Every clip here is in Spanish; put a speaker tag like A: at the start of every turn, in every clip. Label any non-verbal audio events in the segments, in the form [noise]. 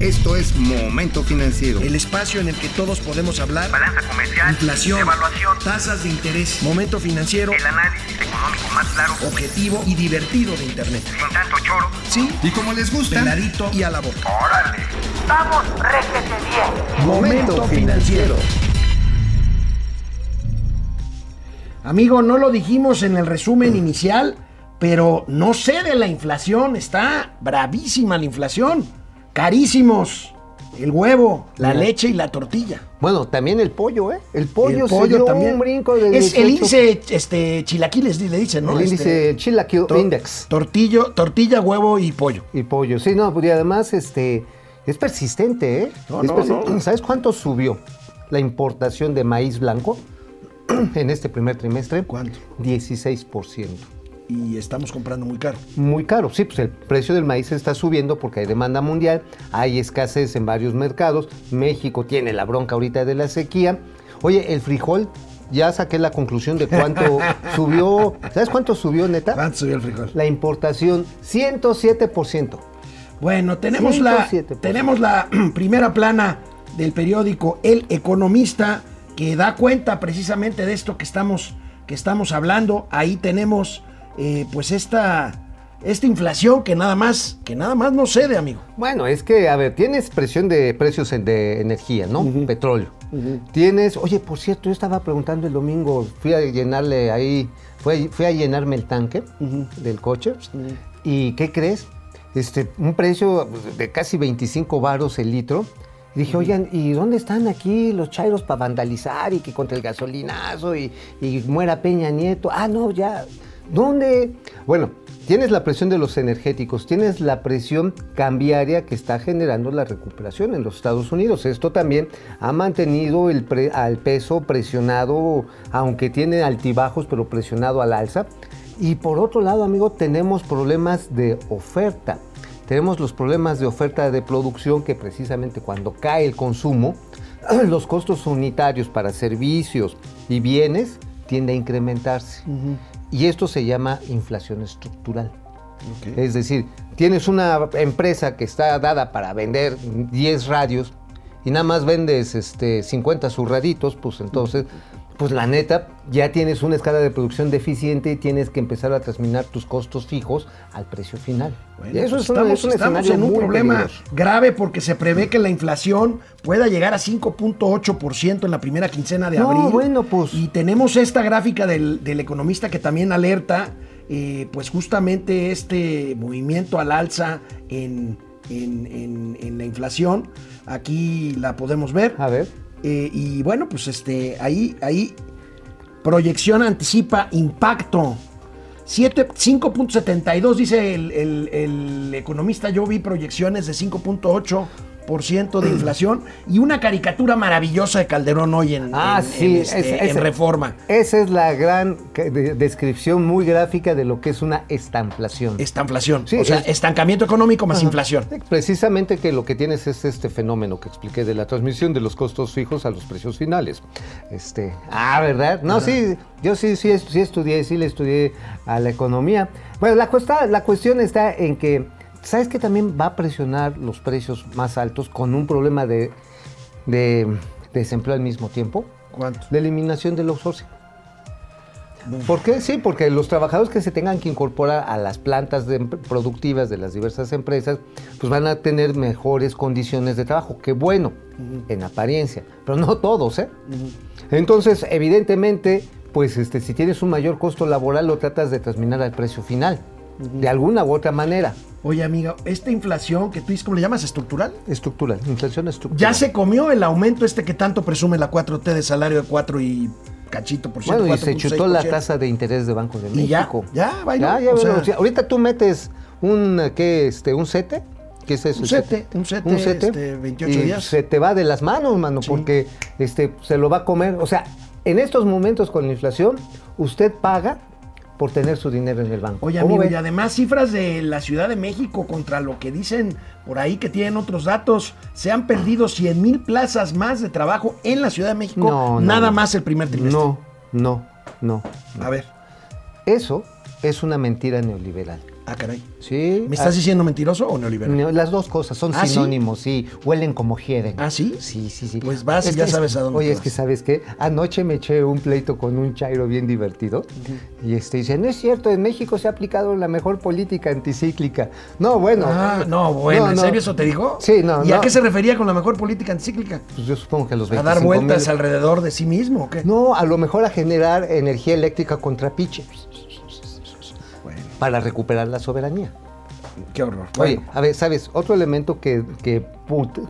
A: Esto es Momento Financiero.
B: El espacio en el que todos podemos hablar.
C: Balanza comercial.
B: Inflación.
C: Evaluación.
B: Tasas de interés. Momento Financiero.
C: El análisis económico más claro.
B: Objetivo y divertido de Internet.
C: Sin tanto choro.
B: Sí.
A: Y como les gusta.
B: Peladito y a la boca.
C: ¡Órale! ¡Vamos, réjete bien!
B: Momento Financiero. Amigo, no lo dijimos en el resumen inicial, pero no sé de la inflación. Está bravísima la inflación. Carísimos. El huevo, la
D: Mira.
B: leche y la tortilla.
D: Bueno, también el pollo, ¿eh? El pollo,
B: el
D: se
B: pollo
D: dio
B: también.
D: un brinco de
B: es el
D: 18.
B: índice este, chilaquiles, le dicen, ¿no?
D: El índice
B: Este,
D: Chilaquil Index.
B: Tortillo, tortilla, huevo y pollo.
D: Y pollo. Sí, no, pues, y además este, es persistente, ¿eh?
B: No,
D: Es
B: no, no.
D: ¿Sabes cuánto subió la importación de maíz blanco en este primer trimestre?
B: ¿Cuánto?
D: 16%.
B: Y estamos comprando muy caro.
D: Muy caro, sí, pues el precio del maíz está subiendo porque hay demanda mundial, hay escasez en varios mercados, México tiene la bronca ahorita de la sequía. Oye, el frijol, ya saqué la conclusión de cuánto [laughs] subió, ¿sabes cuánto subió neta?
B: ¿Cuánto subió el frijol?
D: La importación, 107%.
B: Bueno, tenemos la,
D: 107%.
B: tenemos la [clears throat] primera plana del periódico El Economista que da cuenta precisamente de esto que estamos, que estamos hablando. Ahí tenemos eh, pues esta, esta inflación que nada más, que nada más no cede, amigo.
D: Bueno, es que, a ver, tienes presión de precios de energía, ¿no? Petróleo. Tienes, oye, por cierto, yo estaba preguntando el domingo, fui a llenarle ahí, fui a, fui a llenarme el tanque del coche. ¿Y qué crees? Este, un precio de casi 25 varos el litro. Y dije, oigan, ¿y dónde están aquí los chairos para vandalizar y que contra el gasolinazo y, y muera Peña Nieto? Ah, no, ya. ¿Dónde? Bueno, tienes la presión de los energéticos, tienes la presión cambiaria que está generando la recuperación en los Estados Unidos. Esto también ha mantenido el al peso presionado, aunque tiene altibajos, pero presionado al alza. Y por otro lado, amigo, tenemos problemas de oferta. Tenemos los problemas de oferta de producción que precisamente cuando cae el consumo, [clears throat] los costos unitarios para servicios y bienes tiende a incrementarse. Y esto se llama inflación estructural. Es decir, tienes una empresa que está dada para vender 10 radios y nada más vendes este, 50 zurraditos, pues entonces, pues la neta, ya tienes una escala de producción deficiente y tienes que empezar a transminar tus costos fijos al precio final.
B: Bueno,
D: eso
B: pues
D: es, un-
B: estamos,
D: es un
B: estamos
D: escenario
B: en un problema
D: peligroso.
B: grave porque se prevé que la inflación pueda llegar a 5.8% en la primera quincena de
D: No,
B: abril.
D: bueno, pues.
B: Y tenemos esta gráfica del, del economista que también alerta, eh, pues justamente este movimiento al alza en, en- en- en la inflación. Aquí la podemos ver.
D: A ver.
B: Eh, y bueno, pues este, ahí, ahí, proyección anticipa impacto. Siete- 5.72 dice el- el economista, yo vi proyecciones de 5.8% de inflación y una caricatura maravillosa de Calderón hoy en,
D: Ah,
B: en-
D: sí,
B: en este- en Reforma.
D: Esa es la gran descripción muy gráfica de lo que es una estanflación.
B: Esta inflación.
D: Sí,
B: o sea,
D: es-
B: estancamiento económico más inflación.
D: Precisamente que lo que tienes es este fenómeno que expliqué de la transmisión de los costos fijos a los precios finales. Este, ah, ¿verdad? No, sí, yo sí, sí, sí estudié, sí le estudié a la economía. Bueno, la, cuesta- la cuestión está en que, ¿sabes que también va a presionar los precios más altos con un problema de, de desempleo al mismo tiempo?
B: ¿Cuánto?
D: La eliminación del outsourcing. ¿Por qué? Sí, porque los trabajadores que se tengan que incorporar a las plantas de- productivas de las diversas empresas, pues van a tener mejores condiciones de trabajo. Qué bueno, en apariencia, pero no todos, ¿eh? Entonces, evidentemente, pues este, si tienes un mayor costo laboral, lo tratas de terminar al precio final, de alguna u otra manera.
B: Oye, amiga, esta inflación que tú dices, ¿cómo le llamas? ¿Estructural?
D: Estructural, inflación estructural.
B: Ya se comió el aumento este que tanto presume la 4T de salario de 4 y cachito por ciento.
D: Bueno, y se
B: 4.6%.
D: chutó la tasa de interés de Banco de
B: Y ya,
D: México.
B: ya, bailó,
D: Ya, ya,
B: o sea-
D: ahorita tú metes un, ¿qué, este, un sete? ¿Qué es eso?
B: Un
D: el
B: sete, un sete, este, 28
D: y
B: días.
D: Se te va de las manos, mano,
B: Sí.
D: porque este, se lo va a comer. O sea, en estos momentos con la inflación, usted paga por tener su dinero en el banco.
B: Oye,
D: ¿Cómo
B: amigo, y además cifras de la Ciudad de México contra lo que dicen por ahí que tienen otros datos. Se han perdido 100 mil plazas más de trabajo en la Ciudad de México,
D: No, no,
B: nada
D: no.
B: más el primer trimestre.
D: No, no, no.
B: A ver,
D: Eso es una mentira neoliberal.
B: Ah, caray.
D: Sí.
B: ¿Me estás
D: ah,
B: diciendo mentiroso o neoliberal?
D: no, Las dos cosas son
B: ¿Ah, sí?
D: sinónimos, sí? Huelen como hieden.
B: ¿Ah, sí?
D: Sí, sí, sí.
B: Pues vas y ya
D: que-
B: sabes a dónde
D: Oye,
B: te
D: es que sabes qué, anoche me eché un pleito con un chairo bien divertido y este dice, no es cierto, en México se ha aplicado la mejor política anticíclica. No, bueno.
B: Ah, no, bueno,
D: no,
B: ¿en
D: no.
B: serio eso te dijo?
D: Sí, no,
B: ¿Y a qué se refería con la mejor política anticíclica?
D: Pues yo supongo que los
B: ¿A dar
D: 25
B: vueltas
D: mil-
B: alrededor de sí mismo o qué?
D: No, a lo mejor a generar energía eléctrica contra
B: Bueno,
D: para recuperar la soberanía.
B: qué horror.
D: Oye, a ver, ¿sabes? Otro elemento que,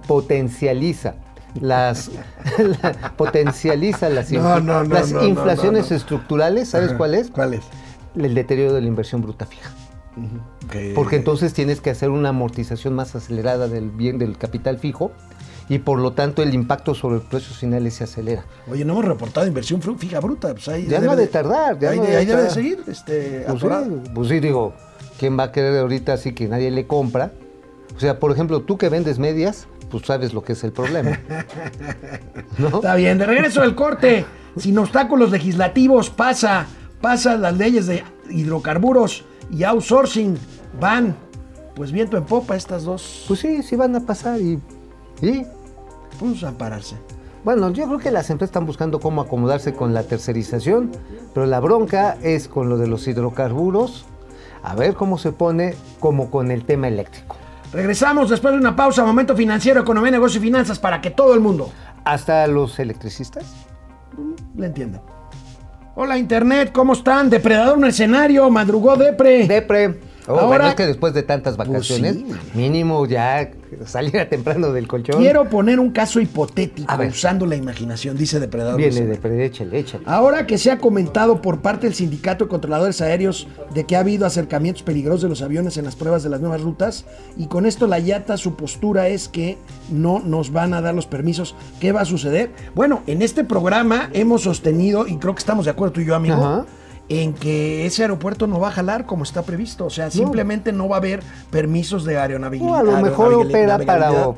D: potencializa las [laughs] la- potencializa las,
B: No,
D: infla-
B: no, no,
D: las inflaciones estructurales, ¿sabes cuál es?
B: ¿Cuál es?
D: El deterioro de la inversión bruta fija.
B: Que-
D: Porque entonces tienes que hacer una amortización más acelerada del bien del capital fijo y por lo tanto el impacto sobre precios finales se acelera.
B: Oye, no hemos reportado inversión fija bruta. Pues ahí
D: Ya
B: debe
D: no ha de tardar, ya
B: ahí,
D: no
B: de-
D: debe
B: ahí debe de seguir. Este,
D: Pues sí, pues sí, digo, ¿quién va a querer ahorita así que nadie le compra? O sea, por ejemplo, tú que vendes medias, pues sabes lo que es el problema. ¿No? [laughs]
B: Está bien, de regreso del corte, sin obstáculos legislativos, pasa, pasa las leyes de hidrocarburos y outsourcing, van, pues viento en popa estas dos,
D: Pues sí, sí van a pasar y... y,
B: pues ampararse.
D: bueno, yo creo que las empresas están buscando cómo acomodarse con la tercerización, pero la bronca es con lo de los hidrocarburos, a ver cómo se pone como con el tema eléctrico.
B: Regresamos después de una pausa, momento financiero, economía, negocio y finanzas para que todo el mundo
D: Hasta los electricistas.
B: le entienda. Hola Internet, ¿cómo están? Depredador mercenario, madrugó depre.
D: Depre. Oh,
B: Ahora-
D: bueno, es que después de tantas
B: Pues
D: vacaciones,
B: sí,
D: mínimo ya saliera [laughs] temprano del colchón.
B: Quiero poner un caso hipotético usando la imaginación, dice Depredador
D: Viene
B: mercenario.
D: Depre, échale, échale.
B: Ahora que se ha comentado por parte del Sindicato de Controladores Aéreos de que ha habido acercamientos peligrosos de los aviones en las pruebas de las nuevas rutas, y con esto la IATA su postura es que no nos van a dar los permisos, ¿qué va a suceder? Bueno, en este programa hemos sostenido, y creo que estamos de acuerdo tú y yo, amigo,
D: Ajá.
B: En que ese aeropuerto no va a jalar como está previsto. O sea, simplemente no va a haber permisos de aeronavegabilidad.
D: No, a lo mejor opera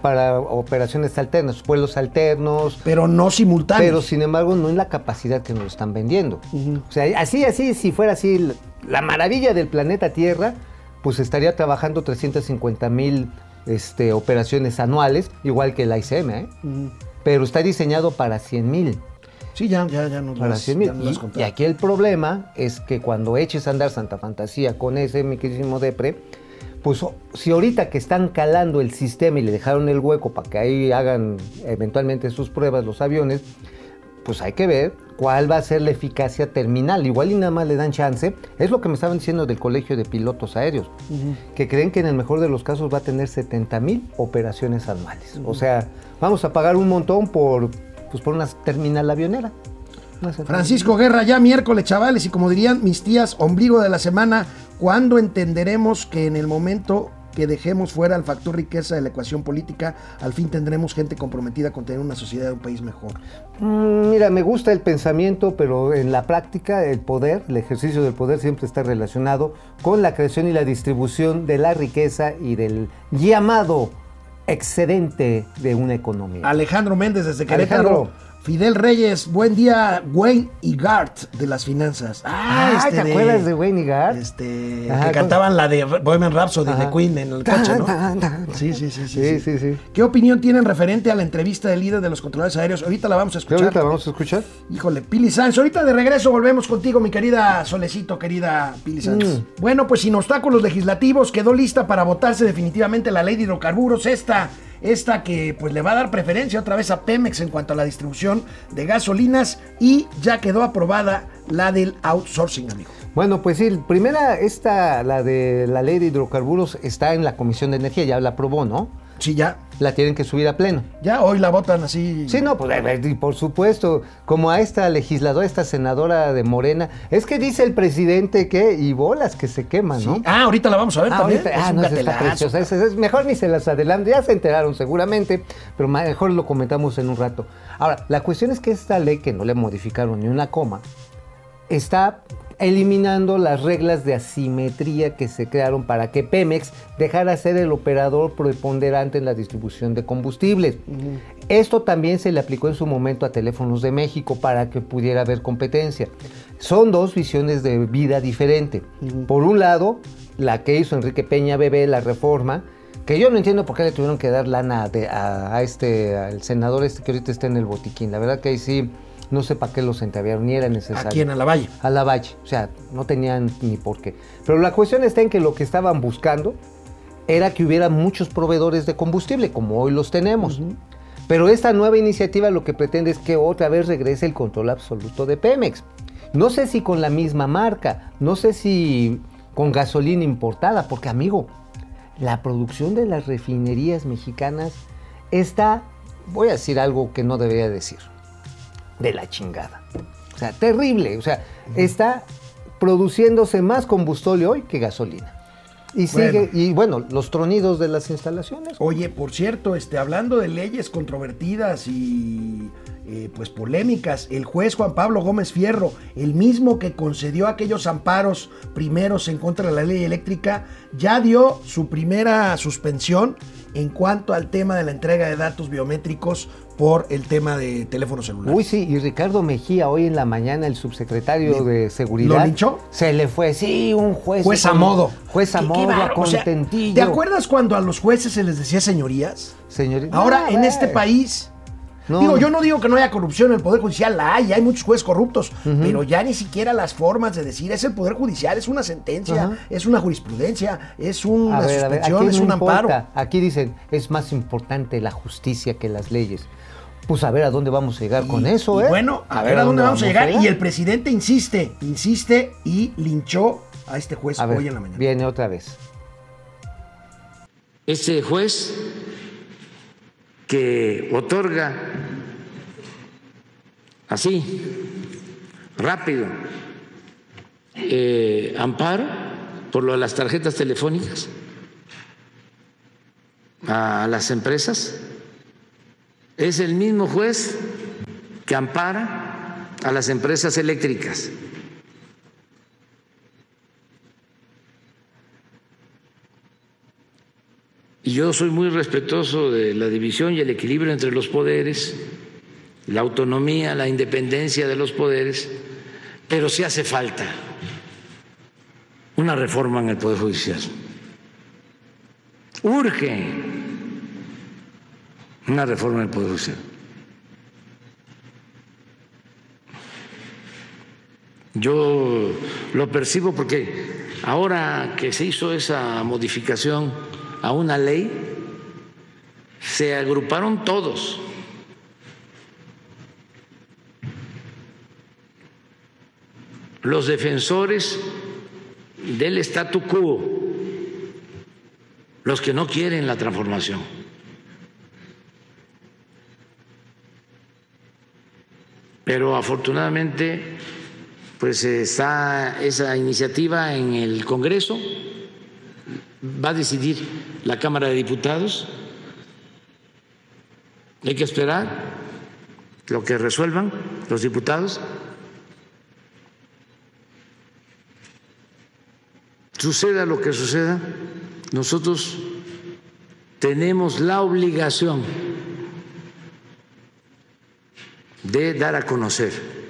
D: para, operaciones alternas, vuelos alternos,
B: Pero no simultáneos.
D: pero sin embargo no en la capacidad que nos lo están vendiendo. O sea, así, así, si fuera así la- la maravilla del planeta Tierra, pues estaría trabajando 350 mil este, operaciones anuales, igual que la ICM, ¿eh? Pero está diseñado para 100 mil.
B: Sí, ya, ya, ya nos
D: Para
B: las,
D: 100 mil.
B: ya nos las
D: Y, aquí el problema es que cuando eches a andar Santa Fantasía con ese, mi queridísimo Depre, pues si ahorita que están calando el sistema y le dejaron el hueco para que ahí hagan eventualmente sus pruebas los aviones, pues hay que ver cuál va a ser la eficacia terminal. Igual y nada más le dan chance. Es lo que me estaban diciendo del Colegio de Pilotos Aéreos, que creen que en el mejor de los casos va a tener 70 mil operaciones anuales. O sea, vamos a pagar un montón por, pues, por una terminal avionera.
B: Francisco Guerra, ya miércoles, chavales, y como dirían mis tías, ombligo de la semana, ¿cuándo entenderemos que en el momento que dejemos fuera el factor riqueza de la ecuación política, al fin tendremos gente comprometida con tener una sociedad de un país mejor?
D: Mm, Mira, me gusta el pensamiento, pero en la práctica el poder, el ejercicio del poder siempre está relacionado con la creación y la distribución de la riqueza y del llamado excedente de una economía.
B: Alejandro Méndez desde Querétaro.
D: Alejandro.
B: Fidel Reyes, buen día, Wayne y Gart de las finanzas.
D: Ah, ¿te acuerdas de Wayne y Gart?
B: Este,
D: Ajá,
B: que cantaban la de Bohemian Rhapsody
D: Ajá.
B: de Queen en el coche, ¿no? [laughs] Sí, sí, sí, sí,
D: Sí, sí, sí.
B: ¿Qué opinión tienen referente a la entrevista del líder de los controladores aéreos? Ahorita la vamos a
D: ¿Qué
B: escuchar.
D: ahorita vamos a escuchar?
B: Híjole, Pili Sanz. Ahorita de regreso volvemos contigo, mi querida Solecito, querida Pili Sanz.
D: Mm.
B: Bueno, pues sin obstáculos legislativos, quedó lista para votarse definitivamente la ley de hidrocarburos, esta, esta que pues le va a dar preferencia otra vez a Pemex en cuanto a la distribución de gasolinas y ya quedó aprobada la del outsourcing, amigo.
D: Bueno, pues sí, primera, esta, la de la ley de hidrocarburos, está en la Comisión de Energía, ya la aprobó, ¿no?
B: Sí, ya,
D: La tienen que subir a pleno.
B: ya hoy la votan así.
D: Sí, no, pues eh, y por supuesto, como a esta legisladora, esta senadora de Morena, es que dice el presidente que, y bolas que se queman,
B: Sí.
D: ¿no?
B: Ah, ahorita la vamos a ver
D: Ah,
B: también.
D: ahorita-
B: Es
D: ah, no, está preciosa. es mejor ni se las adelanto. Ya se enteraron seguramente, pero mejor lo comentamos en un rato. Ahora, la cuestión es que esta ley, que no le modificaron ni una coma, está eliminando las reglas de asimetría que se crearon para que Pemex dejara ser el operador preponderante en la distribución de combustibles. Esto también se le aplicó en su momento a Teléfonos de México para que pudiera haber competencia. Son dos visiones de vida diferente. Por un lado, la que hizo Enrique Peña Bebé, la reforma, que yo no entiendo por qué le tuvieron que dar lana de- a, a este, al senador este que ahorita está en el botiquín. La verdad que ahí sí, no sé para qué los entreviaron, ni era necesario.
B: Aquí en Alavalle.
D: A la valle, o sea, no tenían ni por qué. Pero la cuestión está en que lo que estaban buscando era que hubiera muchos proveedores de combustible, como hoy los tenemos. Pero esta nueva iniciativa lo que pretende es que otra vez regrese el control absoluto de Pemex. No sé si con la misma marca, no sé si con gasolina importada, porque amigo, la producción de las refinerías mexicanas está, voy a decir algo que no debería decir, de la chingada. O sea, terrible. O sea, está produciéndose más combustible hoy que gasolina. Y sigue,
B: Bueno.
D: y bueno, los tronidos de las instalaciones.
B: Oye, por cierto, este, hablando de leyes controvertidas y eh, pues polémicas, el juez Juan Pablo Gómez Fierro, el mismo que concedió aquellos amparos primeros en contra de la ley eléctrica, ya dio su primera suspensión en cuanto al tema de la entrega de datos biométricos por el tema de teléfono celular.
D: Uy, sí, y Ricardo Mejía, hoy en la mañana, el subsecretario de Seguridad.
B: ¿Lo linchó?
D: Se le fue, sí, un juez.
B: Juez a modo.
D: Juez a modo,
B: o sea,
D: contentillo.
B: ¿Te acuerdas cuando a los jueces se les decía señorías?
D: Señorita.
B: Ahora, en
D: a
B: este país,
D: No.
B: digo, yo no digo que no haya corrupción en el Poder Judicial, la hay, hay muchos jueces corruptos, pero ya ni siquiera las formas de decir es el Poder Judicial, es una sentencia, es una jurisprudencia, es una
D: A ver,
B: suspensión, es
D: no
B: un amparo.
D: Aquí dicen, es más importante la justicia que las leyes. Pues a ver a dónde vamos a llegar con eso, ¿eh?
B: bueno, a, ver a dónde vamos a llegar. Y el presidente insiste, insiste y linchó a este juez
D: A ver,
B: hoy en la mañana.
D: viene otra vez.
E: Este juez que otorga así, rápido, eh, amparo por lo de las tarjetas telefónicas a las empresas, es el mismo juez que ampara a las empresas eléctricas. Y yo soy muy respetuoso de la división y el equilibrio entre los poderes, la autonomía, la independencia de los poderes, pero sí hace falta una reforma en el Poder Judicial. Urge una reforma en el Poder Judicial. Yo lo percibo porque ahora que se hizo esa modificación a una ley, se agruparon todos. Los defensores del statu quo, los que no quieren la transformación. Pero afortunadamente, pues está esa iniciativa en el Congreso, va a decidir la Cámara de Diputados. Hay que esperar lo que resuelvan los diputados. Suceda lo que suceda, nosotros tenemos la obligación de dar a conocer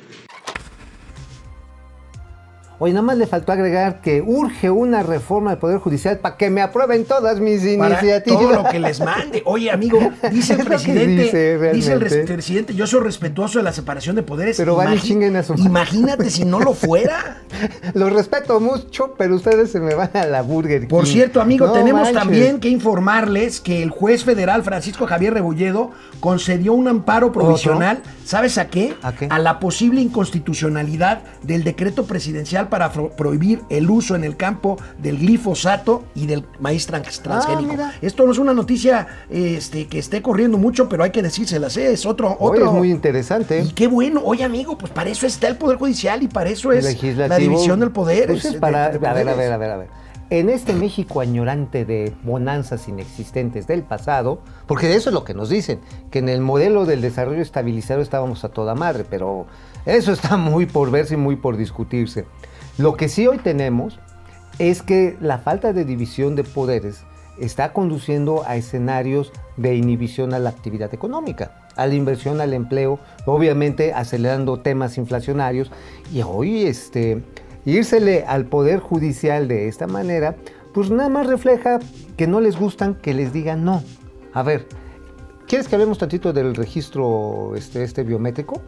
D: Oye, nada más le faltó agregar que urge una reforma del Poder Judicial para que me aprueben todas mis
B: para
D: iniciativas.
B: todo lo que les mande. Oye, amigo, [laughs] dice el
D: lo
B: presidente,
D: dice
B: dice, el presidente, yo soy respetuoso de la separación de poderes.
D: Pero van y chinguen a su.
B: Imagínate si no lo fuera. [laughs]
D: Los respeto mucho, pero ustedes se me van a la Burger
B: Por
D: King.
B: cierto, amigo,
D: No
B: tenemos
D: manches.
B: también que informarles que el juez federal Francisco Javier Rebolledo concedió un amparo provisional, ¿sabes a qué?
D: ¿A qué?
B: la posible inconstitucionalidad del decreto presidencial para prohibir el uso en el campo del glifosato y del maíz trans- transgénico.
D: Ah, mira.
B: Esto no es una noticia este, que esté corriendo mucho, pero hay que decírselas, ¿eh? es otro, otro.
D: es muy interesante.
B: Y qué bueno, oye amigo, pues para eso está el Poder Judicial y para eso es la división del poder.
D: Pues es
B: de-
D: para-
B: de- de
D: a ver, a ver, a ver, a ver. En este México añorante de bonanzas inexistentes del pasado, porque eso es lo que nos dicen, que en el modelo del desarrollo estabilizado estábamos a toda madre, pero eso está muy por verse y muy por discutirse. Lo que sí hoy tenemos es que la falta de división de poderes está conduciendo a escenarios de inhibición a la actividad económica, a la inversión, al empleo, obviamente acelerando temas inflacionarios. Y hoy este, írsele al poder judicial de esta manera, pues nada más refleja que no les gustan que les digan no. A ver, ¿quieres que hablemos tantito del registro este, este biométrico?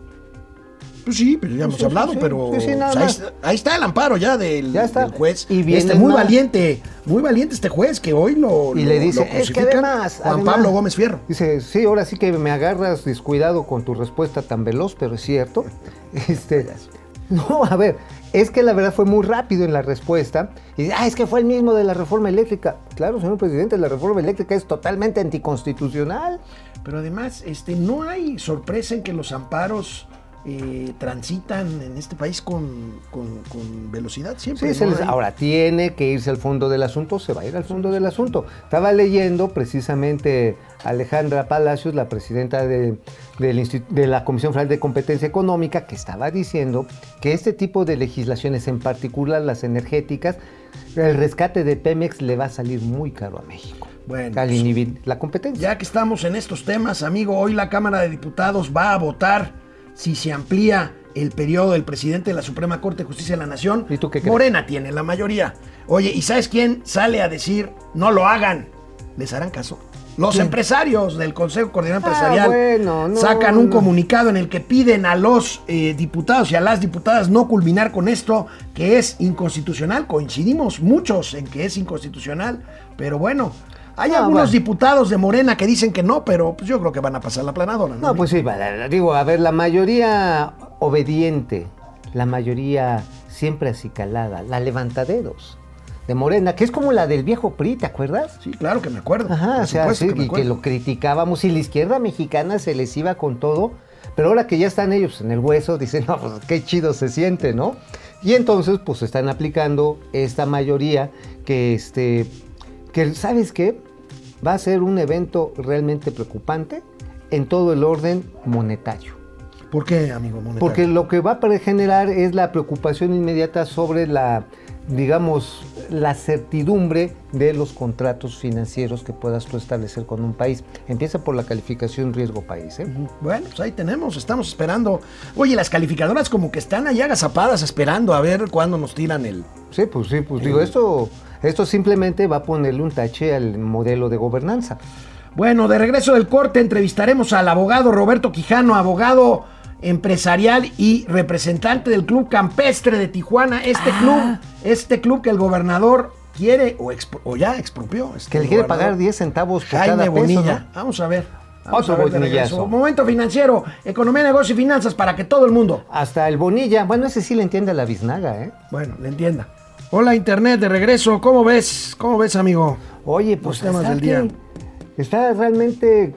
B: Pues sí, pero ya hemos
D: sí,
B: hablado,
D: sí,
B: pero
D: sí,
B: pues ahí, está, ahí está el amparo ya del,
D: Ya está.
B: del juez.
D: Y viene
B: este, muy valiente, muy valiente este juez que hoy lo
D: Y
B: lo-
D: le dice, es que además,
B: Juan
D: además-
B: Pablo Gómez Fierro.
D: Dice, sí, ahora sí que me agarras descuidado con tu respuesta tan veloz, pero es cierto. [laughs] Este, no, a ver, es que la verdad fue muy rápido en la respuesta. Y dice, ah, es que fue el mismo de la reforma eléctrica. Claro, señor presidente, la reforma eléctrica es totalmente anticonstitucional.
B: Pero además, este, no hay sorpresa en que los amparos eh, transitan en este país con, con- con velocidad siempre.
D: Sí, se
B: ¿no?
D: les-
B: Hay-
D: ahora tiene que irse al fondo del asunto, se va a ir al fondo del asunto. Estaba leyendo precisamente Alejandra Palacios, la presidenta de, de la Comisión Federal de Competencia Económica, que estaba diciendo que este tipo de legislaciones, en particular las energéticas, el rescate de Pemex le va a salir muy caro a México.
B: Bueno,
D: al
B: pues,
D: inhibir la competencia.
B: Ya que estamos en estos temas, amigo, hoy la Cámara de Diputados va a votar si se amplía el periodo del presidente de la Suprema Corte de Justicia de la Nación.
D: ¿Y tú qué crees?
B: Morena tiene la mayoría. Oye, ¿y sabes quién sale a decir no lo hagan? ¿Les harán caso? Los empresarios del Consejo Coordinador
D: Ah,
B: Empresarial
D: bueno, no,
B: sacan un
D: no.
B: comunicado en el que piden a los eh, diputados y a las diputadas no culminar con esto que es inconstitucional. Coincidimos muchos en que es inconstitucional, pero bueno, hay
D: No,
B: algunos
D: bueno.
B: diputados de Morena que dicen que no, pero pues yo creo que van a pasar la planadora. ¿no?
D: No, pues sí, digo, a ver, la mayoría obediente, la mayoría siempre acicalada, la levantaderos de Morena, que es como la del viejo PRI, ¿te acuerdas?
B: Sí, claro que me acuerdo.
D: Ajá, o sea, sí,
B: que me
D: y que lo criticábamos y la izquierda mexicana se les iba con todo, pero ahora que ya están ellos en el hueso, [laughs] dicen, no, pues qué chido se siente, ¿no? Y entonces, pues están aplicando esta mayoría que, este, que, ¿sabes qué? Va a ser un evento realmente preocupante en todo el orden monetario.
B: ¿Por qué, amigo monetario?
D: Porque lo que va a generar es la preocupación inmediata sobre la, digamos, la certidumbre de los contratos financieros que puedas tú establecer con un país. Empieza por la calificación riesgo país. ¿eh?
B: Bueno, pues ahí tenemos, estamos esperando. Oye, las calificadoras como que están allá agazapadas esperando a ver cuándo nos tiran el...
D: Sí, pues sí, pues digo, esto, esto simplemente va a ponerle un tache al modelo de gobernanza.
B: Bueno, de regreso del corte entrevistaremos al abogado Roberto Quijano, abogado empresarial y representante del Club Campestre de Tijuana. Este
D: Ah.
B: club, este club que el gobernador quiere o, ya expropió. este
D: Que le quiere pagar 10 centavos por
B: Jaime
D: cada peso,
B: Bonilla.
D: ¿no?
B: Vamos a ver. Vamos
D: Otro
B: a ver de
D: bonillazo.
B: Momento financiero, economía, negocio y finanzas para que todo el mundo,
D: Hasta el Bonilla, bueno, ese sí le entiende a la biznaga, ¿eh?
B: bueno, le entienda. Hola Internet, de regreso. ¿Cómo ves? ¿Cómo ves, amigo?
D: Oye, pues
B: Los temas
D: está
B: del día.
D: Está realmente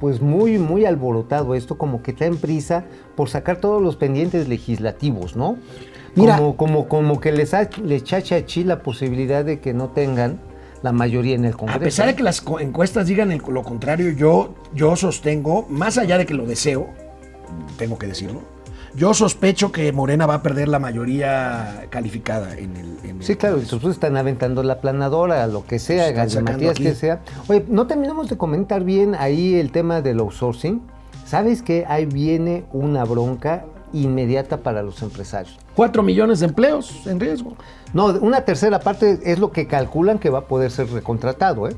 D: pues muy muy alborotado esto, como que traen prisa por sacar todos los pendientes legislativos, ¿no?
B: Mira.
D: como, como, como que les, ha- les chachachi la posibilidad de que no tengan la mayoría en el Congreso.
B: A pesar de que las encuestas digan el- lo contrario, yo, yo sostengo, más allá de que lo deseo, tengo que decirlo, yo sospecho que Morena va a perder la mayoría calificada en el... en el
D: Sí, claro,
B: Congreso.
D: entonces están aventando la planadora, lo que sea,
B: sacando
D: Matías que sea. Oye, no terminamos de comentar bien ahí el tema del outsourcing. ¿Sabes que ahí viene una bronca inmediata para los empresarios?
B: Cuatro millones de empleos en riesgo.
D: No, una tercera parte es lo que calculan que va a poder ser reckontratado, ¿eh?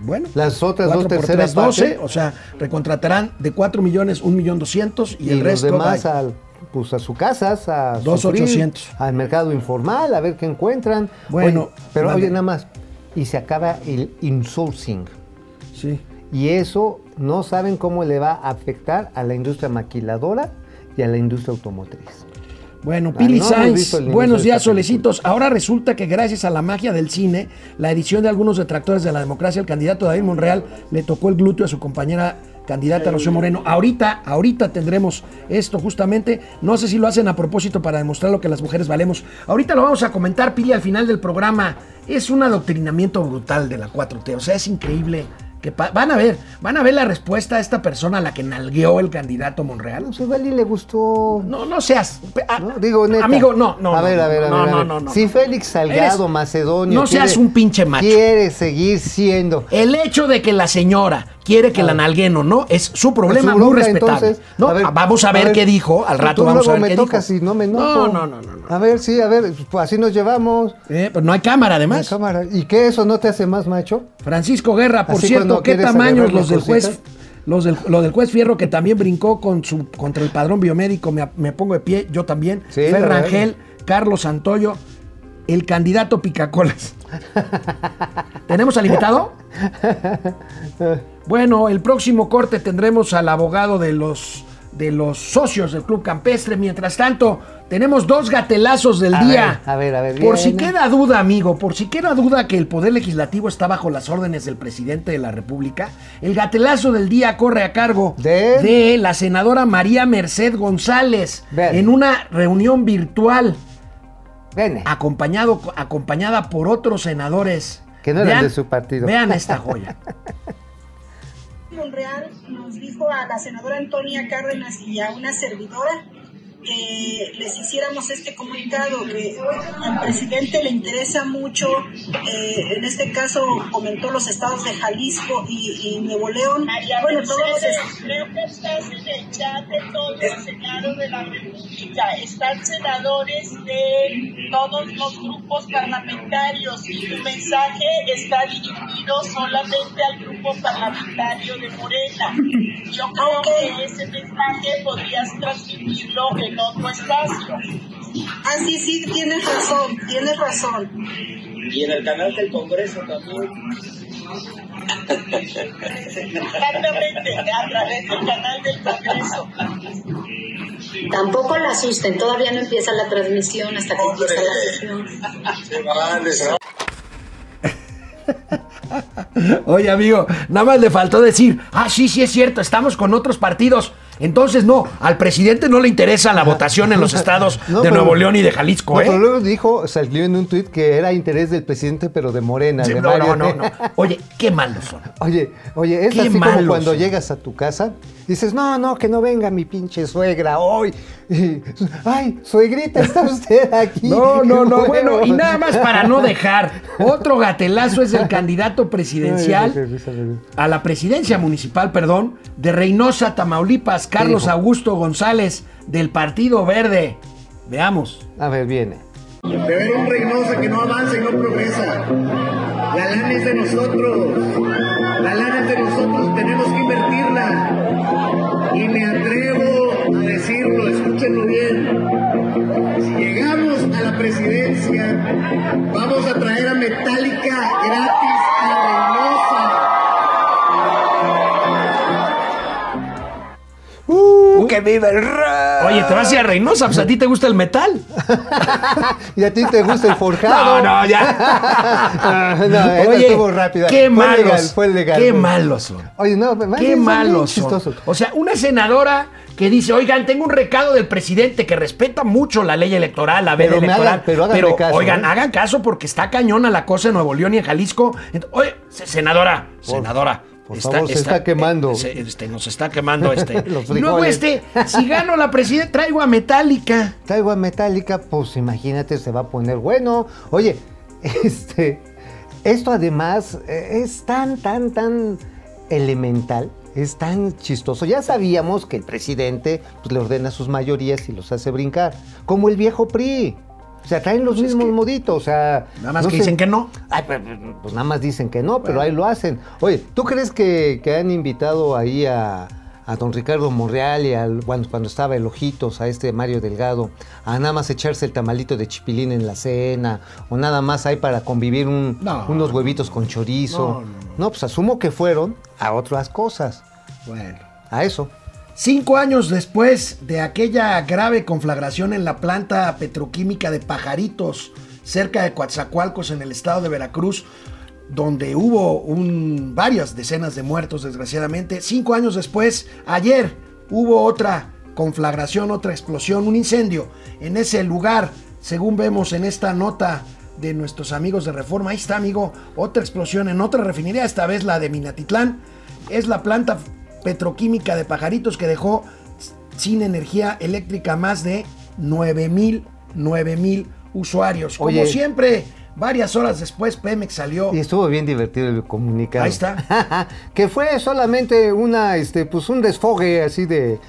B: Bueno,
D: Las otras dos terceras
B: tres, 12,
D: partes.
B: o sea, recontratarán de 4 millones, 1 millón 200 y,
D: Y,
B: el resto
D: demás al, pues a sus casas, a
B: Dos
D: sufrir,
B: ochocientos.
D: al mercado informal, a ver qué encuentran.
B: Bueno,
D: Oye, pero
B: mande.
D: oye, nada más, y se acaba el insourcing.
B: Sí.
D: Y eso no saben cómo le va a afectar a la industria maquiladora y a la industria automotriz.
B: Bueno,
D: Ah,
B: Pili
D: no hemos
B: Sainz, buenos días, solecitos. Ahora resulta que gracias a la magia del cine, la edición de algunos detractores de la democracia, el candidato David Monreal le tocó el glúteo a su compañera candidata Rocío Moreno. Ahorita, ahorita tendremos esto justamente. No sé si lo hacen a propósito para demostrar lo que las mujeres valemos. Ahorita lo vamos a comentar, Pili, al final del programa. Es un adoctrinamiento brutal de la 4T. O sea, es increíble Que van a ver, van a ver la respuesta a esta persona a la que nalgueó el candidato Monreal.
D: Sé, igual y le gustó.
B: No, no seas. ah,
D: ¿no? Digo, neta.
B: Amigo, no, no.
D: A ver, a ver, a ver.
B: no,
D: a
B: no, no, no.
D: Si Félix Salgado,
B: Eres-
D: Macedonio.
B: no seas
D: quiere-
B: un pinche macho.
D: Quiere seguir siendo.
B: El hecho de que la señora quiere que la nalguen o no es su problema,
D: Su
B: muy
D: bronca,
B: respetable.
D: entonces,
B: no,
D: a ver,
B: vamos a ver,
D: ver,
B: qué dijo, al rato vamos a ver
D: me
B: qué
D: tocas
B: dijo.
D: y no me enojo.
B: No, no, no, no, no.
D: A ver, sí, a ver, pues así nos llevamos.
B: Eh, pero no hay cámara, además.
D: cámara. ¿Y qué eso no te hace más macho?
B: Francisco Guerra, por
D: Así
B: cierto, qué tamaños los del juez, los del, lo del juez Fierro que también brincó con su contra el padrón biomédico, me, me pongo de pie, yo también.
D: Sí,
B: Fer
D: la verdad.
B: Rangel, Carlos Santoyo, el candidato Picacolas. ¿Tenemos al invitado? Bueno, el próximo corte tendremos al abogado de los de los socios del Club Campestre. Mientras tanto, tenemos dos gatelazos del
D: A
B: día.
D: ver, a ver, a ver,
B: Por si queda duda, amigo, por si queda duda que el Poder Legislativo está bajo las órdenes del presidente de la República, el gatelazo del día corre a cargo
D: ¿De?
B: de la senadora María Merced González en una reunión virtual
D: Vene.
B: acompañado, acompañada por otros senadores.
D: Que no eran de su partido.
B: Vean esta joya.
F: Monreal nos dijo a la senadora Antonia Cárdenas y a una servidora que les hiciéramos este comunicado, que al presidente le interesa mucho, eh, en este caso comentó los estados de Jalisco y, y Nuevo León, bueno, todos los
G: Creo que estás en el chat de todo el Senado de la República. Están senadores de todos los grupos parlamentarios y tu mensaje está dirigido solamente al grupo parlamentario de Morena. Yo creo
F: Ok.
G: que ese mensaje podrías transmitirlo en otro espacio.
F: Ah, sí, sí, tienes razón, tienes razón.
H: Y en el canal del Congreso también.
G: Exactamente, a través del canal del Congreso.
I: Tampoco la asusten, todavía no empieza la transmisión hasta que empieza la sesión.
B: Oye, amigo, nada más le faltó decir, ah, sí, sí es cierto, estamos con otros partidos. Entonces, no, al presidente no le interesa la votación en los [laughs] estados
D: No,
B: de
D: pero-
B: Nuevo León y de Jalisco,
D: No,
B: ¿eh?
D: pero luego dijo, salió en un tuit que era interés del presidente, pero de Morena.
B: Sí,
D: de
B: no, no,
D: Mario.
B: no, no. [laughs] Oye, qué malos son.
D: Oye, oye, es
B: Qué
D: así como cuando
B: son.
D: llegas a tu casa, dices, no, no, que no venga mi pinche suegra hoy. [laughs] Y, Ay, suegrita, ¿está usted aquí?
B: No, no, no. Bueno, y nada más para no dejar. Otro gatelazo es el candidato presidencial a la presidencia municipal, perdón, de Reynosa, Tamaulipas, Carlos? Augusto González, del Partido Verde. Veamos.
D: A ver, viene.
J: De ver un Reynosa que no avanza y no progresa. La lana es de nosotros. La lana es de nosotros. Tenemos que invertirla. Y me atrevo a decirlo, escúchenlo bien. Si llegamos a la presidencia, vamos a traer
D: vive el rey!
B: Oye, te vas a ir a Reynosa, pues a ti te gusta el metal. [laughs]
D: ¿Y a ti te gusta el
B: No,
D: forjado?
B: no, ya.
D: Ah, [laughs] no,
B: Oye,
D: estuvo rápida.
B: qué
D: Fue
B: malos.
D: legal, fue legal.
B: Qué malos son.
D: Oye, no, más
B: Qué malos son. O sea, una senadora que dice, oigan, tengo un recado del presidente que respeta mucho la ley electoral, la veda
D: Pero
B: electoral.
D: hagan- pero háganme caso,
B: oigan,
D: ¿eh?
B: hagan caso porque está cañona la cosa en Nuevo León y en Jalisco. Oye, se- senadora, senadora.
D: por favor, se está
B: eh,
D: quemando.
B: se- este, nos está quemando este. [laughs] Luego este, si gano la presidenta, traigo a Metallica.
D: Traigo a Metallica, pues imagínate, se va a poner bueno. Oye, [laughs] este, esto además eh, es tan, tan, tan elemental, es tan chistoso. Ya sabíamos que el presidente pues, le ordena sus mayorías y los hace brincar, como el viejo PRI. O sea, traen los mismos moditos, o sea...
B: Nada más
D: no
B: que dicen que no.
D: Ay, pues, pues nada más dicen que no, pero ahí lo hacen. Oye, ¿tú crees que, que han invitado ahí a, a don Ricardo Monreal y al, bueno, cuando estaba el Ojitos, a este Mario Delgado, a nada más echarse el tamalito de chipilín en la cena, o nada más hay para convivir un-
B: No.
D: unos huevitos con chorizo?
B: No, no, no.
D: pues asumo que fueron a otras cosas,
B: Bueno.
D: a eso.
B: Cinco años después de aquella grave conflagración en la planta petroquímica de Pajaritos, cerca de Coatzacoalcos, en el estado de Veracruz, donde hubo varias decenas de muertos, desgraciadamente. Cinco años después, ayer, hubo otra conflagración, otra explosión, un incendio en ese lugar, según vemos en esta nota de nuestros amigos de Reforma. Ahí está, amigo, otra explosión en otra refinería, esta vez la de Minatitlán. Es la planta petroquímica de Pajaritos que dejó sin energía eléctrica más de 9 mil, 9 mil usuarios. Como
D: Oye.
B: siempre, varias horas después Pemex salió.
D: Y estuvo bien divertido el comunicado.
B: Ahí está. [laughs]
D: que fue solamente una, este, pues un desfogue así de.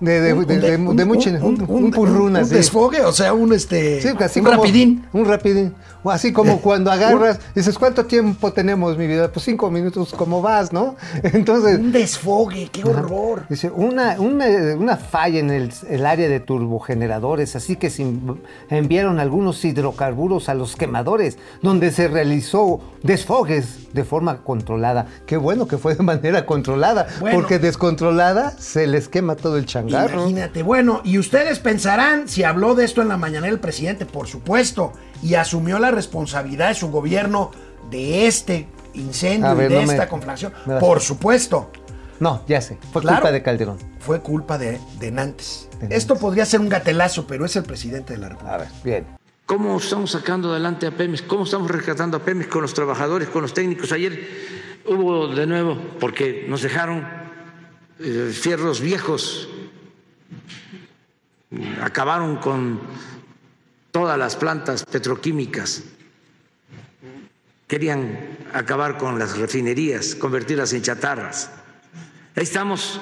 D: De, de,
B: Un-
D: de-
B: un
D: de- mucho-
B: un- desfogue, o sea, un este
D: Sí, así
B: un
D: como-
B: rapidín.
D: Un rapidín. O así como [laughs] cuando agarras, dices, ¿cuánto tiempo tenemos, mi vida? Pues cinco minutos, ¿cómo vas, no? [laughs] Entonces,
B: Un desfogue, qué horror.
D: Dice, una, una, una falla en el, el área de turbogeneradores, así que se env- enviaron algunos hidrocarburos a los quemadores, donde se realizó desfogues de forma controlada. Qué bueno que fue de manera controlada,
B: Bueno.
D: porque descontrolada se les quema todo el
B: Imagínate. Bueno, y ustedes pensarán si habló de esto en la mañana el presidente, por supuesto, y asumió la responsabilidad de su gobierno de este incendio
D: ver,
B: y de
D: no me-
B: esta conflagración.
D: me das-
B: Por supuesto,
D: No, ya sé, fue
B: Claro.
D: culpa de Calderón.
B: fue culpa de, de Nantes.
D: De
B: Esto podría ser un gatelazo, pero es el presidente de la República.
D: A ver, bien.
E: ¿Cómo estamos sacando adelante a Pemex? ¿Cómo estamos rescatando a Pemex con los trabajadores, con los técnicos? Ayer hubo de nuevo, porque nos dejaron eh, fierros viejos, acabaron con todas las plantas petroquímicas, querían acabar con las refinerías, convertirlas en chatarras. Ahí estamos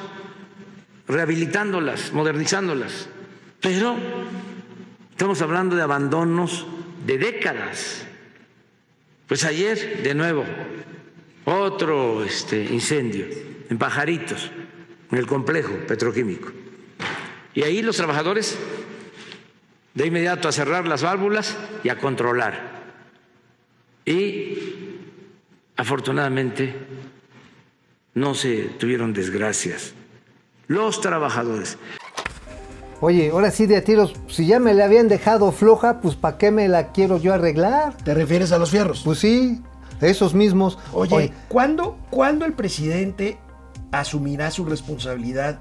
E: rehabilitándolas, modernizándolas, pero Estamos hablando de abandonos de décadas. Pues ayer, de nuevo, otro este, incendio en Pajaritos, en el complejo petroquímico. Y ahí los trabajadores de inmediato a cerrar las válvulas y a controlar. Y afortunadamente no se tuvieron desgracias. Los trabajadores.
D: Oye, ahora sí de a tiros, si ya me la habían dejado floja, pues ¿para qué me la quiero yo arreglar?
B: ¿Te refieres a los fierros?
D: Pues sí, esos mismos.
B: Oye, ¿cuándo, cuándo el presidente asumirá su responsabilidad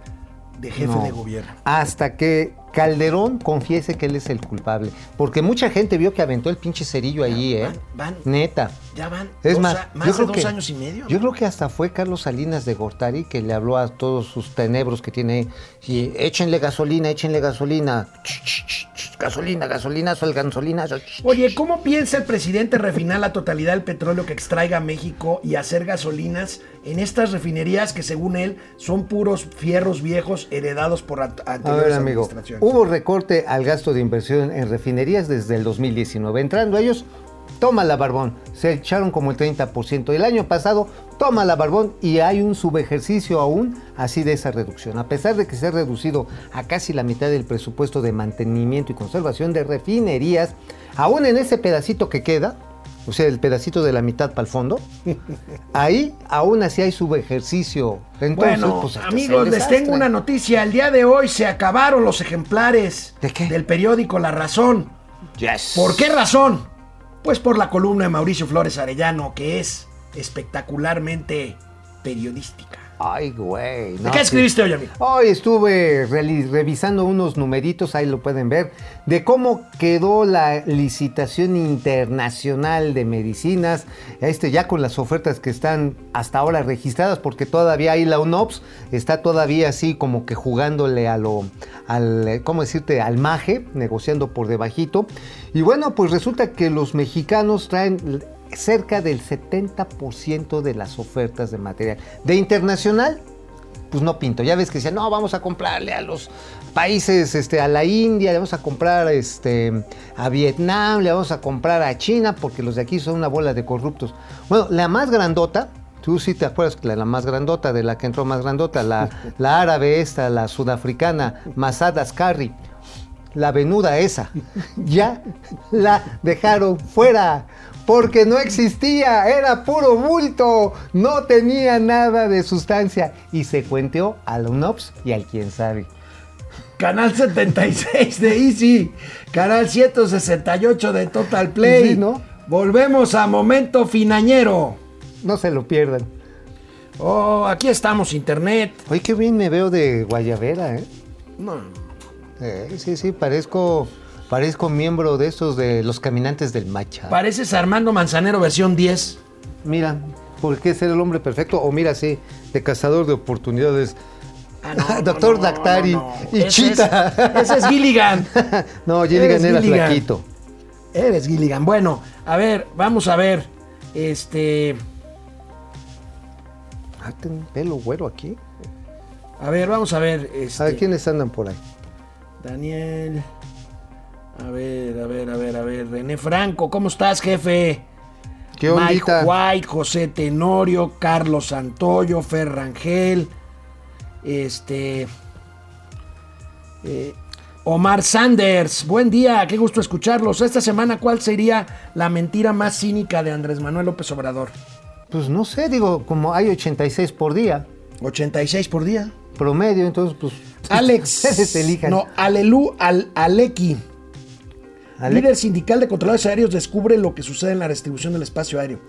B: de jefe
D: No.
B: de gobierno?
D: Hasta que Calderón confiese que él es el culpable. Porque mucha gente vio que aventó el pinche cerillo allí, ¿eh?
B: van.
D: Neta.
B: Ya van
D: Es
B: dos
D: más,
B: a-
D: yo
B: más de dos
D: que-
B: años y medio.
D: Yo creo que hasta fue Carlos Salinas de Gortari que le habló a todos sus tenebros que tiene. Y échenle gasolina, échenle gasolina. Ch, ch, ch, ch, gasolina, gasolinazo, el gasolinazo. ch.
B: Oye, ¿cómo piensa el presidente refinar la totalidad del petróleo que extraiga México y hacer gasolinas en estas refinerías que según él son puros fierros viejos heredados por ant-
D: A
B: anteriores
D: ver, amigo,
B: administraciones?
D: hubo recorte al gasto de inversión en refinerías desde el 2019. Entrando ellos, toma la barbón. Se echaron como el 30%. El año pasado, toma la barbón y hay un subejercicio aún así de esa reducción. A pesar de que se ha reducido a casi la mitad del presupuesto de mantenimiento y conservación de refinerías, aún en ese pedacito que queda, o sea, el pedacito de la mitad para el fondo, [laughs] ahí aún así hay subejercicio. Entonces,
B: bueno,
D: pues, es
B: amigos, les
D: desastre.
B: tengo una noticia. El día de hoy se acabaron los ejemplares
D: ¿De qué?
B: del periódico La Razón.
D: Yes.
B: ¿Por qué razón? Pues por la columna de Mauricio Flores Arellano, que es espectacularmente periodística.
D: Ay, güey.
B: ¿De
D: no,
B: qué
D: sí.
B: escribiste hoy, amigo?
D: Hoy estuve revisando unos numeritos, ahí lo pueden ver, de cómo quedó la licitación internacional de medicinas, este ya con las ofertas que están hasta ahora registradas, porque todavía ahí la UNOPS está todavía así como que jugándole a lo, al, ¿cómo decirte? Al maje, negociando por debajito. Y bueno, pues resulta que los mexicanos traen cerca del 70% de las ofertas de material. De internacional, pues no pinto. Ya ves que decían, no, vamos a comprarle a los países, este, a la India, le vamos a comprar este, a Vietnam, le vamos a comprar a China, porque los de aquí son una bola de corruptos. Bueno, la más grandota, tú sí te acuerdas que la, la más grandota, de la que entró más grandota, la, [laughs] la árabe esta, la sudafricana, Masad Ascari, la venuda esa, ya la dejaron fuera. Porque no existía, era puro bulto, no tenía nada de sustancia. Y se cuenteó al UNOPS y al quién sabe.
B: Canal 76 de Easy, canal 168 de Total Play.
D: Sí, ¿no?
B: Volvemos a Momento Finañero.
D: No se lo pierdan.
B: Oh, aquí estamos, Internet.
D: Oye, qué bien me veo de guayabera, ¿eh?
B: No,
D: Eh, sí, sí, parezco Parezco miembro de esos de los caminantes del Macha.
B: Pareces Armando Manzanero versión 10.
D: Mira, ¿por qué ser el hombre perfecto? O mira, sí, de cazador de oportunidades.
B: Ah, no, [laughs]
D: Doctor
B: no, no,
D: Dactari y
B: Ese
D: Chita.
B: es- ese es Gilligan. [laughs]
D: no, Gilligan era
B: Gilligan.
D: flaquito.
B: Eres Gilligan. Bueno, a ver, vamos a ver. Este.
D: Ah, tengo un pelo güero aquí.
B: A ver, vamos a ver. Este,
D: A ver, ¿quiénes andan por ahí?
B: Daniel. A ver, a ver, a ver, a ver. René Franco, ¿cómo estás, jefe?
D: ¿Qué
B: Mike
D: ondita?
B: White, José Tenorio, Carlos Santoyo, Ferrangel, este. eh, Omar Sanders, buen día, qué gusto escucharlos. Esta semana, ¿cuál sería la mentira más cínica de Andrés Manuel López Obrador?
D: Pues no sé, digo, como hay 86 por día,
B: 86 por día.
D: promedio, entonces pues...
B: Alex. [laughs] No, Alelu Al Aleki.
D: Ale-
B: Líder sindical de controladores aéreos descubre lo que sucede en la distribución del espacio aéreo.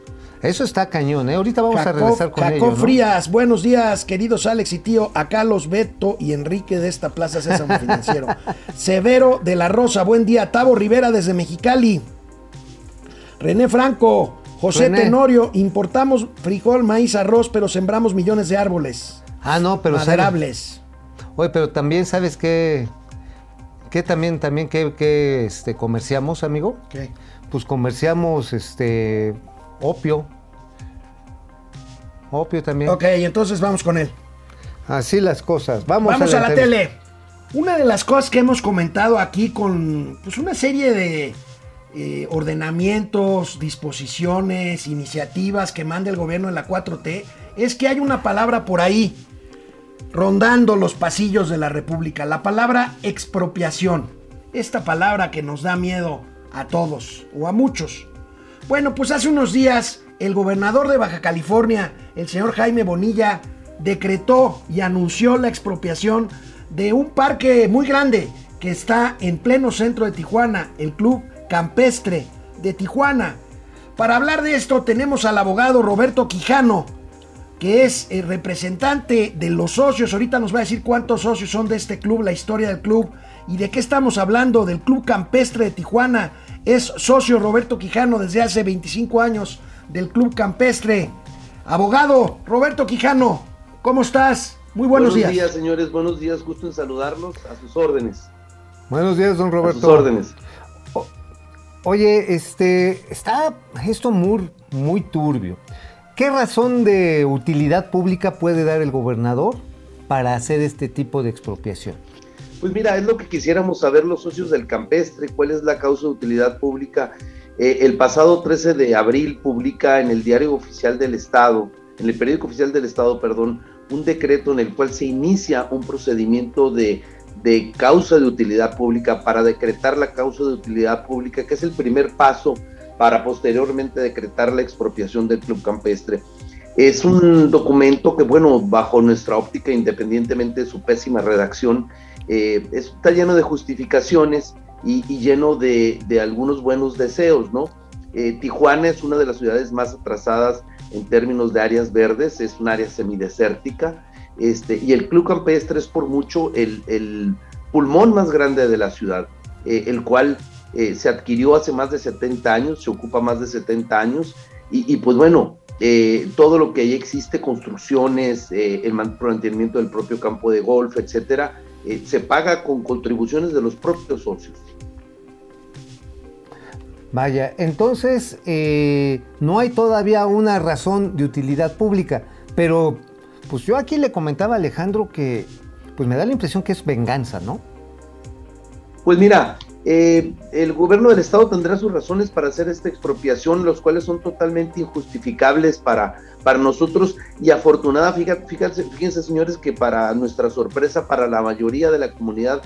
D: Eso está cañón, ¿eh? Ahorita vamos a regresar con
B: Jacob
D: ello, ¿no?
B: Frías, buenos días, queridos Alex y tío. Acá los Beto y Enrique de esta Plaza Sésamo [laughs] Financiero. Severo de la Rosa, buen día. Tavo Rivera desde Mexicali. René Franco, José
D: René.
B: Tenorio, importamos frijol, maíz, arroz, pero sembramos millones de árboles.
D: Ah, no, pero...
B: maderables.
D: Oye, pero también, ¿sabes qué? ¿Qué también, también, qué, qué, este, comerciamos, amigo?
B: ¿Qué?
D: Pues comerciamos, este, opio. Opio también.
B: Ok, entonces vamos con él.
D: Así las cosas. Vamos,
B: Vamos a la tele. Una de las cosas que hemos comentado aquí con pues, una serie de eh, ordenamientos, disposiciones, iniciativas que manda el gobierno de la 4T es que hay una palabra por ahí rondando los pasillos de la República, la palabra expropiación. Esta palabra que nos da miedo a todos o a muchos. Bueno, pues hace unos días el gobernador de Baja California, el señor Jaime Bonilla, decretó y anunció la expropiación de un parque muy grande que está en pleno centro de Tijuana, el Club Campestre de Tijuana. Para hablar de esto tenemos al abogado Roberto Quijano, que es el representante de los socios. Ahorita nos va a decir cuántos socios son de este club, la historia del club y de qué estamos hablando del Club Campestre de Tijuana. Es socio Roberto Quijano desde hace 25 años del Club Campestre. Abogado Roberto Quijano, ¿cómo estás? Muy buenos, días.
K: señores. Buenos días. Gusto en saludarlos. A sus órdenes.
D: Buenos días, don
K: A sus
D: Roberto.
K: órdenes.
D: Oye, este, está esto muy, muy turbio. ¿Qué razón de utilidad pública puede dar el gobernador para hacer este tipo de expropiación?
K: Pues mira, es lo que quisiéramos saber los socios del campestre, cuál es la causa de utilidad pública. Eh, el pasado 13 de abril publica en el Diario Oficial del Estado, en el Periódico Oficial del Estado, perdón, un decreto en el cual se inicia un procedimiento de, de causa de utilidad pública para decretar la causa de utilidad pública, que es el primer paso para posteriormente decretar la expropiación del club campestre. Es un documento que, bueno, bajo nuestra óptica, independientemente de su pésima redacción, eh, está lleno de justificaciones y, y lleno de, de, algunos buenos deseos, ¿no? Eh, Tijuana es una de las ciudades más atrasadas en términos de áreas verdes, es un área semidesértica, este, y el Club Campestre es por mucho el, el pulmón más grande de la ciudad, eh, el cual eh, se adquirió hace más de 70 años, se ocupa más de 70 años, y, y pues bueno, eh, todo lo que ahí existe, construcciones, eh, el mantenimiento del propio campo de golf, etcétera, se paga con contribuciones de los propios socios.
D: Vaya, entonces no hay todavía una razón de utilidad pública, pero pues yo aquí le comentaba a Alejandro que pues me da la impresión que es venganza, ¿no?
K: Pues mira, eh, el gobierno del estado tendrá sus razones para hacer esta expropiación, los cuales son totalmente injustificables para, para nosotros. Y afortunada, fíjate, fíjense, fíjense señores que para nuestra sorpresa, para la mayoría de la comunidad,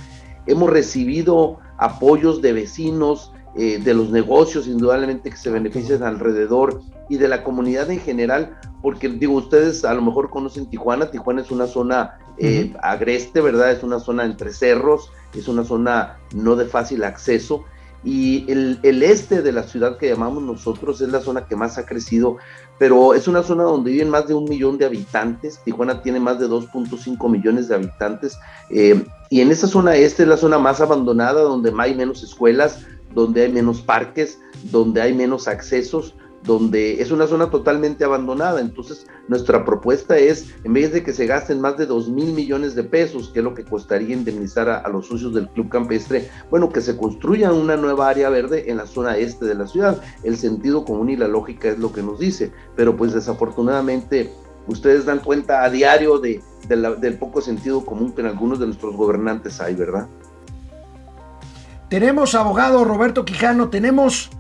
K: hemos recibido apoyos de vecinos, eh, de los negocios indudablemente que se benefician alrededor y de la comunidad en general, porque digo, ustedes a lo mejor conocen Tijuana, Tijuana es una zona eh, agreste, ¿verdad? Es una zona entre cerros, es una zona no de fácil acceso. Y el, el, este de la ciudad que llamamos nosotros es la zona que más ha crecido, pero es una zona donde viven más de un millón de habitantes, Tijuana tiene más de 2.5 millones de habitantes, eh, y en esa zona este es la zona más abandonada, donde hay menos escuelas, donde hay menos parques, donde hay menos accesos, donde es una zona totalmente abandonada. Entonces, nuestra propuesta es, en vez de que se gasten más de 2 mil millones de pesos, que es lo que costaría indemnizar a, los socios del Club Campestre, bueno, que se construya una nueva área verde en la zona este de la ciudad. El sentido común y la lógica es lo que nos dice, pero pues desafortunadamente ustedes dan cuenta a diario de, del poco sentido común que en algunos de nuestros gobernantes hay, ¿verdad?
B: Tenemos abogado Roberto Quijano, tenemos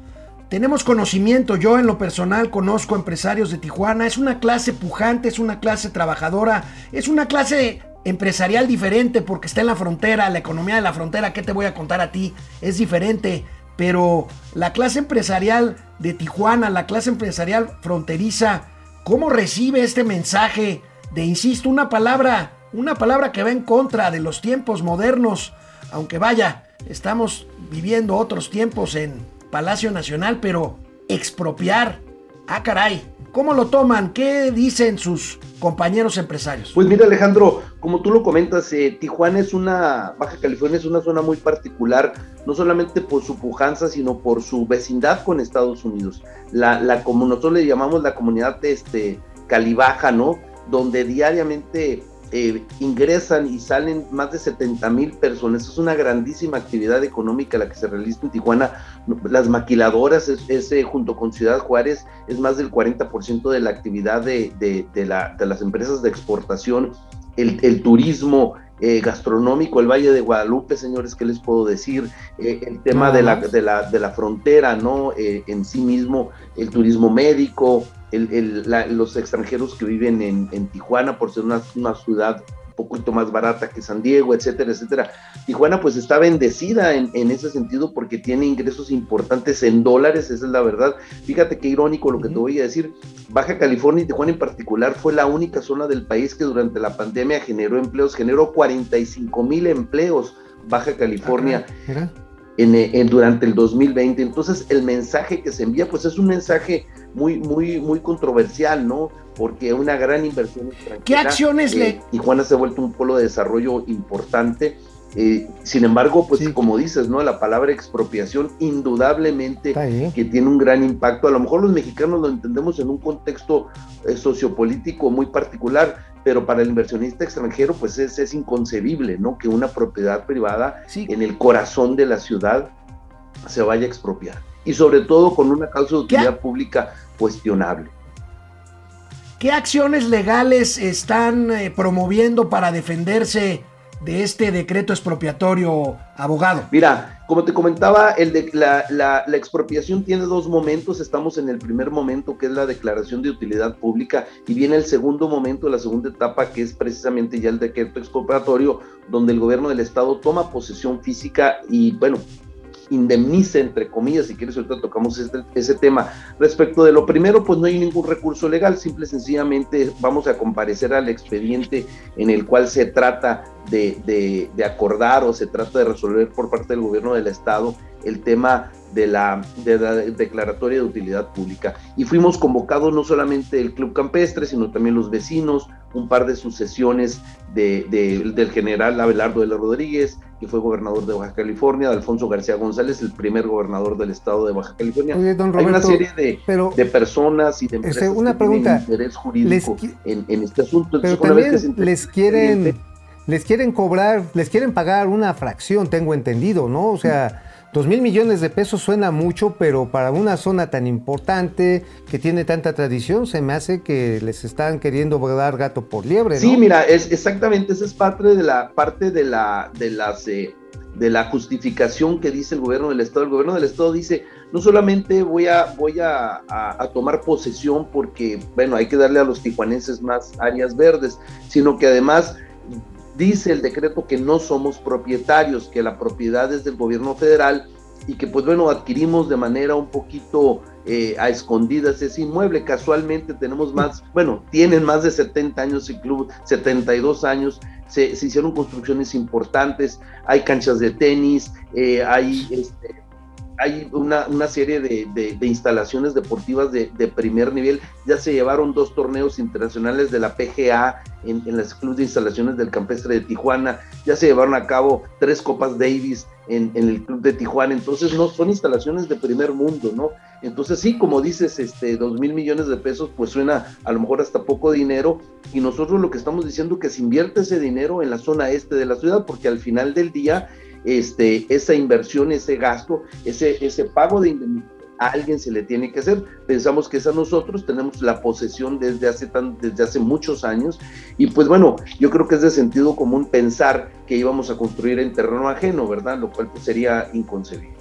B: tenemos conocimiento, yo en lo personal conozco empresarios de Tijuana, es una clase pujante, es una clase trabajadora, es una clase empresarial diferente porque está en la frontera, la economía de la frontera, ¿qué te voy a contar a ti? Es diferente, pero la clase empresarial de Tijuana, la clase empresarial fronteriza, ¿cómo recibe este mensaje de, insisto, una palabra, una palabra que va en contra de los tiempos modernos, aunque vaya, estamos viviendo otros tiempos en Palacio Nacional, pero expropiar, ah caray, ¿cómo lo toman? ¿Qué dicen sus compañeros empresarios?
K: Pues mira Alejandro, como tú lo comentas, eh, Tijuana es una, Baja California es una zona muy particular, no solamente por su pujanza, sino por su vecindad con Estados Unidos. La, como nosotros le llamamos la comunidad este, Calibaja, ¿no? Donde diariamente eh, ingresan y salen más de 70 mil personas. Es una grandísima actividad económica la que se realiza en Tijuana. Las maquiladoras, es, eh, junto con Ciudad Juárez, es más del 40% de la actividad de, de, la, de, las empresas de exportación. El, turismo, eh, gastronómico, el Valle de Guadalupe, señores, ¿qué les puedo decir? el tema de la, de la, de, la, frontera, ¿no? en sí mismo, el turismo médico, los extranjeros que viven en, Tijuana por ser una, ciudad un poquito más barata que San Diego, etcétera, etcétera. Tijuana pues está bendecida en, ese sentido porque tiene ingresos importantes en dólares, esa es la verdad. Fíjate qué irónico lo que te voy a decir. Baja California y Tijuana en particular fue la única zona del país que durante la pandemia generó empleos, generó 45 mil empleos. Baja California. En, durante el 2020. Entonces, el mensaje que se envía, pues es un mensaje muy, muy, muy controversial, ¿no? Porque una gran inversión extranjera.
B: ¿Qué acciones le.?
K: Eh, Tijuana se ha vuelto un polo de desarrollo importante. Eh, sin embargo, pues como dices, ¿no? La palabra expropiación indudablemente que tiene un gran impacto. A lo mejor los mexicanos lo entendemos en un contexto eh, sociopolítico muy particular, pero para el inversionista extranjero, pues es, es inconcebible, ¿no? Que una propiedad privada en el corazón de la ciudad se vaya a expropiar y sobre todo con una causa de utilidad pública cuestionable.
B: ¿Qué acciones legales están eh, promoviendo para defenderse de este decreto expropiatorio, abogado?
K: Mira, como te comentaba, la, expropiación tiene dos momentos. Estamos en el primer momento, que es la declaración de utilidad pública, y viene el segundo momento, la segunda etapa, que es precisamente ya el decreto expropiatorio, donde el gobierno del estado toma posesión física y, bueno, indemnice, entre comillas, si quieres, ahorita tocamos este, ese tema. Respecto de lo primero, pues no hay ningún recurso legal, simple y sencillamente vamos a comparecer al expediente en el cual se trata de, de, acordar o se trata de resolver por parte del gobierno del Estado el tema de la, de la, declaratoria de utilidad pública. Y fuimos convocados no solamente el Club Campestre, sino también los vecinos, un par de sucesiones de, del general Abelardo de la Rodríguez, que fue gobernador de Baja California, de Alfonso García González, el primer gobernador del estado de Baja California. Hay una serie de, de personas y de
D: empresas una pregunta,
K: interés jurídico en, este asunto.
D: pero también les quieren, les quieren cobrar, les quieren pagar una fracción, tengo entendido, ¿no? O sea... Dos mil millones de pesos suena mucho, pero para una zona tan importante que tiene tanta tradición, se me hace que les están queriendo dar gato por liebre. ¿no?
K: Sí, mira, es exactamente, esa es parte de la parte de la de las eh, de la justificación que dice el gobierno del estado. El gobierno del estado dice no solamente voy a voy a, a tomar posesión porque bueno hay que darle a los tijuanenses más áreas verdes, sino que además dice el decreto que no somos propietarios, que la propiedad es del gobierno federal y que pues bueno, adquirimos de manera un poquito eh, a escondidas ese inmueble. Casualmente tenemos más, bueno, tienen más de 70 años el club, 72 años, se, hicieron construcciones importantes, hay canchas de tenis, eh, hay este, hay una, una serie de, de- instalaciones deportivas de, de primer nivel. Ya se llevaron dos torneos internacionales de la PGA en, en las clubes de instalaciones del campestre de Tijuana. Ya se llevaron a cabo tres Copas Davis en, en el club de Tijuana. Entonces, no son instalaciones de primer mundo, ¿no? Entonces, sí, como dices, este, dos mil millones de pesos, pues suena a lo mejor hasta poco dinero. Y nosotros lo que estamos diciendo que se invierte ese dinero en la zona este de la ciudad, porque al final del día, este, esa inversión, ese gasto, ese, ese pago de indemnización a alguien se le tiene que hacer. Pensamos que es a nosotros, tenemos la posesión desde hace, tan, desde hace muchos años y pues bueno, yo creo que es de sentido común pensar que íbamos a construir en terreno ajeno, ¿verdad? Lo cual pues sería inconcebible.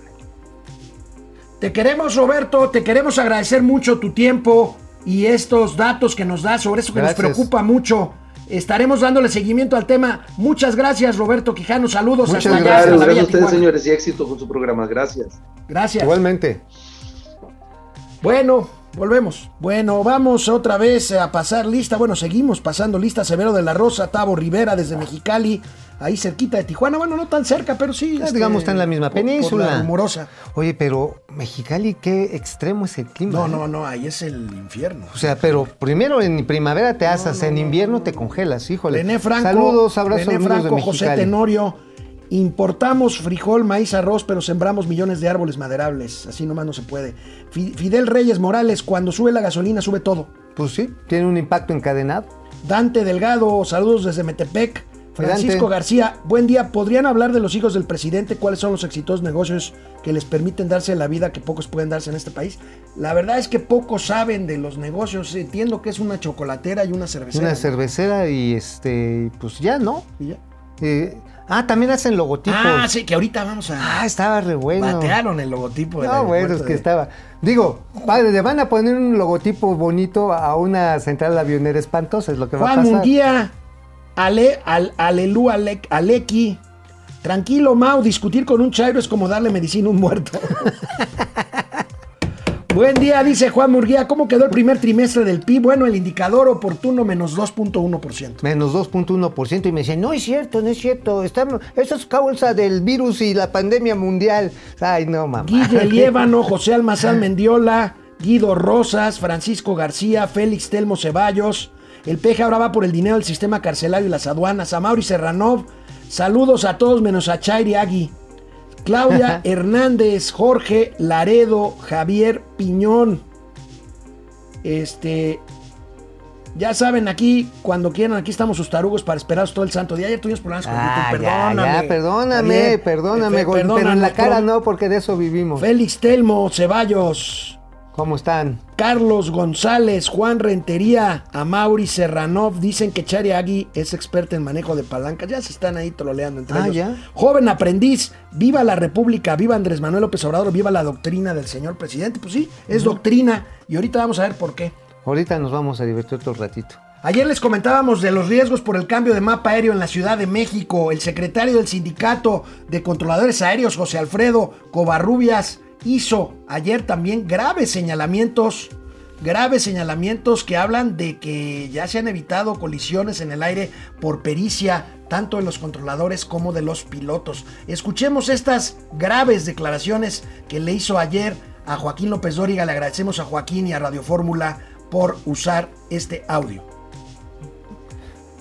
B: Te queremos, Roberto, te queremos agradecer mucho tu tiempo y estos datos que nos das sobre eso que
D: Gracias.
B: nos preocupa mucho. Estaremos dándole seguimiento al tema. Muchas gracias, Roberto Quijano. Saludos
D: Muchas
B: hasta allá,
K: Gracias,
B: hasta la
K: gracias a ustedes, señores, y éxito con su programa. Gracias.
B: Gracias.
D: Igualmente.
B: Bueno, volvemos. Bueno, vamos otra vez a pasar lista. Bueno, seguimos pasando lista. Severo de la Rosa, Tavo Rivera desde Mexicali, ahí cerquita de Tijuana. Bueno, no tan cerca, pero sí. Este,
D: digamos, está en la misma
B: por- por
D: península.
B: la rumorosa.
D: Oye, pero Mexicali, qué extremo es el clima.
B: No,
D: ¿eh?
B: no, no, ahí es el infierno.
D: O sea, pero primero en primavera te asas, en invierno te congelas, híjole.
B: René Franco,
D: Saludos, abrazos
B: René Franco,
D: de
B: José. Tenorio. Importamos frijol, maíz, arroz, pero sembramos millones de árboles maderables. Así nomás no se puede. Fi- Fidel Reyes Morales, cuando sube la gasolina, sube todo.
D: Pues sí, tiene un impacto encadenado.
B: Dante Delgado, saludos desde Metepec. Francisco. García, buen día. ¿Podrían hablar de los hijos del presidente? ¿Cuáles son los exitosos negocios que les permiten darse la vida que pocos pueden darse en este país? La verdad es que pocos saben de los negocios. Entiendo que es una chocolatera y una cervecera.
D: Una cervecera y este, pues ya, ¿no?
B: ¿Y ya?
D: Eh, ah, también hacen logotipos.
B: Ah, sí, que ahorita vamos a...
D: Ah, estaba re bueno.
B: Batearon el logotipo.
D: No, bueno, es que
B: de-
D: estaba. Digo, padre, le van a poner un logotipo bonito a una central avionera espantosa, es lo que va a
B: Juan
D: pasar.
B: Munguía, Ale, al, Alelu, Ale- Aleki. Tranquilo, Mau, discutir con un chairo es como darle medicina a un muerto. [laughs] Buen día, dice Juan Murguía. ¿Cómo quedó el primer trimestre del PIB? Bueno, el indicador oportuno menos 2.1%.
D: Menos 2.1% y me decían, no es cierto, no es cierto, eso es causa del virus y la pandemia mundial. Ay, no, mamá.
B: Guille [laughs] Liévano, José Almazán Mendiola, Guido Rosas, Francisco García, Félix Telmo Ceballos. El peje ahora va por el dinero del sistema carcelario y las aduanas. A Mauri Serranov, saludos a todos menos a Chairi Agui. Claudia [laughs] Hernández, Jorge Laredo, Javier Piñón. Este. Ya saben, aquí, cuando quieran, aquí estamos sus tarugos para esperaros todo el santo día. Ayer tuvimos problemas con
D: Ah,
B: YouTube, perdóname.
D: ya, perdóname,
B: Javier,
D: perdóname,
B: Fe-
D: gol- pero en la cara no, porque de eso vivimos.
B: Félix Telmo, Ceballos,
D: ¿Cómo están?
B: Carlos González, Juan Rentería, Amauri Serranov, dicen que Chari Agui es experta en manejo de palancas. Ya se están ahí troleando entre
D: Ah,
B: ellos.
D: ya.
B: Joven aprendiz, viva la República, viva Andrés Manuel López Obrador, viva la doctrina del señor presidente. Pues sí, es doctrina y ahorita vamos a ver por qué.
D: Ahorita nos vamos a divertir otro ratito.
B: Ayer les comentábamos de los riesgos por el cambio de mapa aéreo en la Ciudad de México. El secretario del Sindicato de Controladores Aéreos, José Alfredo Covarrubias, hizo ayer también graves señalamientos, graves señalamientos que hablan de que ya se han evitado colisiones en el aire por pericia, tanto de los controladores como de los pilotos. Escuchemos estas graves declaraciones que le hizo ayer a Joaquín López Dóriga. Le agradecemos a Joaquín y a Radio Fórmula por usar este audio.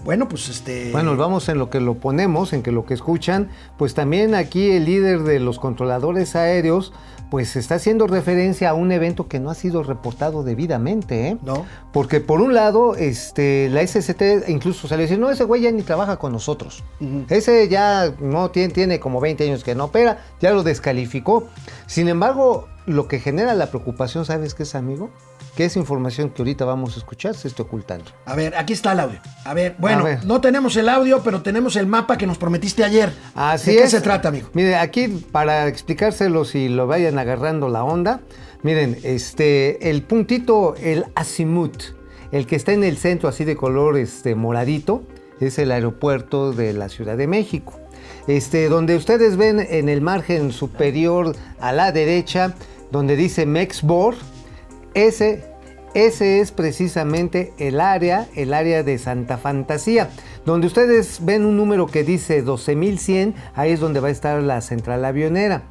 B: Bueno, pues este.
D: Bueno, vamos en lo que lo ponemos, en que lo que escuchan, pues también aquí el líder de los controladores aéreos, pues está haciendo referencia a un evento que no ha sido reportado debidamente, ¿eh?
B: No.
D: Porque por un lado, este, la SST incluso salió a decir, no, ese güey ya ni trabaja con nosotros. Ese ya no tiene, tiene como 20 años que no opera, ya lo descalificó. Sin embargo, lo que genera la preocupación, ¿sabes qué es, amigo? Que esa información que ahorita vamos a escuchar se está ocultando.
B: A ver, aquí está el audio. A ver, bueno,
D: A ver.
B: no tenemos el audio, pero tenemos el mapa que nos prometiste ayer.
D: Así
B: ¿De qué
D: es.
B: se trata, amigo?
D: Mire, aquí para explicárselo si lo vayan agarrando la onda, miren, este, el puntito, el azimut, el que está en el centro así de color este, moradito, es el aeropuerto de la Ciudad de México. Este, donde ustedes ven en el margen superior a la derecha, donde dice Mexbor, ese, ese es precisamente el área, el área de Santa Fantasía. Donde ustedes ven un número que dice 12100, ahí es donde va a estar la central avionera.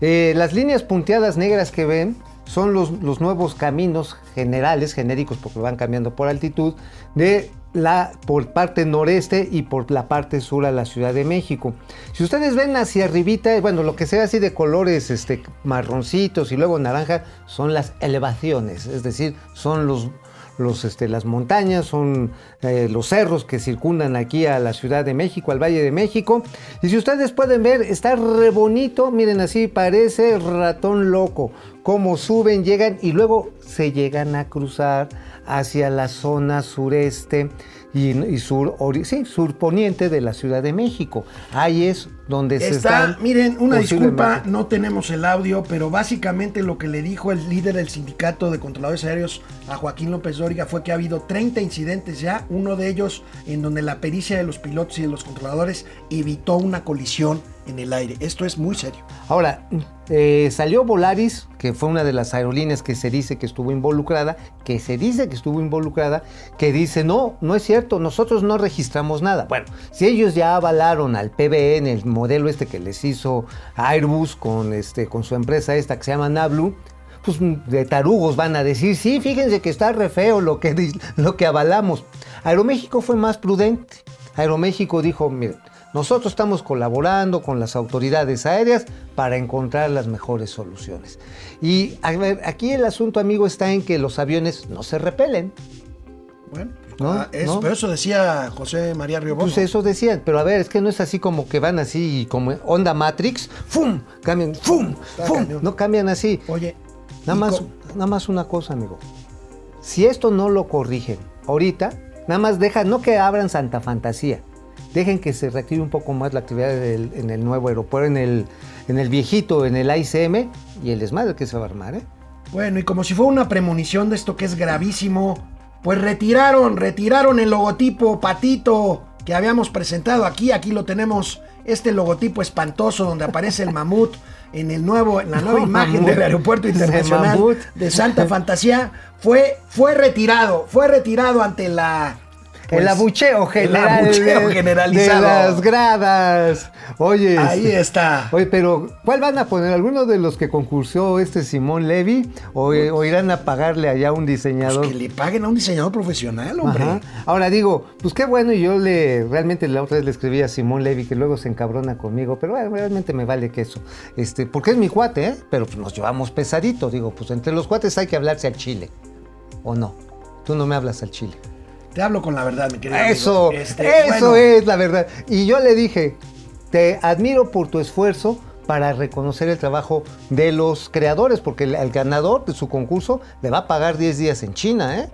D: Eh, las líneas punteadas negras que ven son los, los nuevos caminos generales, genéricos, porque van cambiando por altitud, de la por parte noreste y por la parte sur a la Ciudad de México. Si ustedes ven hacia arribita, bueno, lo que sea así de colores este, marroncitos y luego naranja son las elevaciones, es decir, son los, los, este, las montañas, son eh, los cerros que circundan aquí a la Ciudad de México, al Valle de México. Y si ustedes pueden ver, está re bonito, miren así, parece ratón loco, cómo suben, llegan y luego se llegan a cruzar hacia la zona sureste y, sur, sí, surponiente de la Ciudad de México. Ahí es donde se
B: Está,
D: están
B: miren, una disculpa, no tenemos el audio, pero básicamente lo que le dijo el líder del sindicato de controladores aéreos a Joaquín López Dóriga fue que ha habido 30 incidentes ya, uno de ellos en donde la pericia de los pilotos y de los controladores evitó una colisión en el aire. Esto es muy serio.
D: Ahora, eh, salió Volaris, que fue una de las aerolíneas que se dice que estuvo involucrada, que se dice que estuvo involucrada, que dice, no, no es cierto, nosotros no registramos nada. Bueno, si ellos ya avalaron al PBN, el modelo este que les hizo Airbus con, este, con su empresa esta que se llama Nablu, pues de tarugos van a decir, sí, fíjense que está re feo lo que, lo que avalamos. Aeroméxico fue más prudente. Aeroméxico dijo, miren, nosotros estamos colaborando con las autoridades aéreas para encontrar las mejores soluciones. Y a ver, aquí el asunto, amigo, está en que los aviones no se repelen.
B: Bueno,
D: ¿no?
B: ah, es-
D: ¿no?
B: pero eso decía José María Riobono.
D: Pues eso decían, pero a ver, es que no es así como que van así como onda Matrix, ¡fum! Cambian, ¡fum!
B: Está
D: ¡fum!
B: cañón.
D: No cambian así.
B: Oye,
D: Nada más, nada más una cosa, amigo. Si esto no lo corrigen ahorita, nada más deja, no que abran Santa Fantasía, dejen que se reactive un poco más la actividad del- en el nuevo aeropuerto, en el, en el viejito, en el AICM, y el desmadre que se va a armar, ¿eh?
B: Bueno, y como si fuera una premonición de esto que es gravísimo, pues retiraron, retiraron el logotipo patito que habíamos presentado aquí. Aquí lo tenemos, este logotipo espantoso donde aparece el [laughs] mamut en el nuevo, en la nueva
D: No,
B: imagen
D: mamut.
B: del aeropuerto internacional de Santa Fantasía. Fue, fue retirado, fue retirado ante la pues,
D: el abucheo
B: el
D: general
B: abucheo
D: de-
B: generalizado.
D: de las gradas. Oye,
B: Ahí
D: este-
B: está.
D: Oye, pero ¿cuál van a poner? ¿Alguno de los que concursó este Simón Levy? ¿O, o irán a pagarle allá a un diseñador?
B: Pues que le paguen a un diseñador profesional, hombre.
D: Ajá. Ahora digo, pues qué bueno, y yo le realmente la otra vez le escribí a Simón Levy, que luego se encabrona conmigo, pero bueno, realmente me vale que eso. Este, porque es mi cuate, ¿eh? Pero pues nos llevamos pesadito, digo, pues entre los cuates hay que hablarse al chile. ¿O no? Tú no me hablas al chile.
B: Te hablo con la verdad, mi querido.
D: Eso,
B: amigo. Este,
D: eso
B: bueno,
D: es la verdad. Y yo le dije, te admiro por tu esfuerzo para reconocer el trabajo de los creadores, porque el, el ganador de su concurso le va a pagar 10 días en China, ¿eh?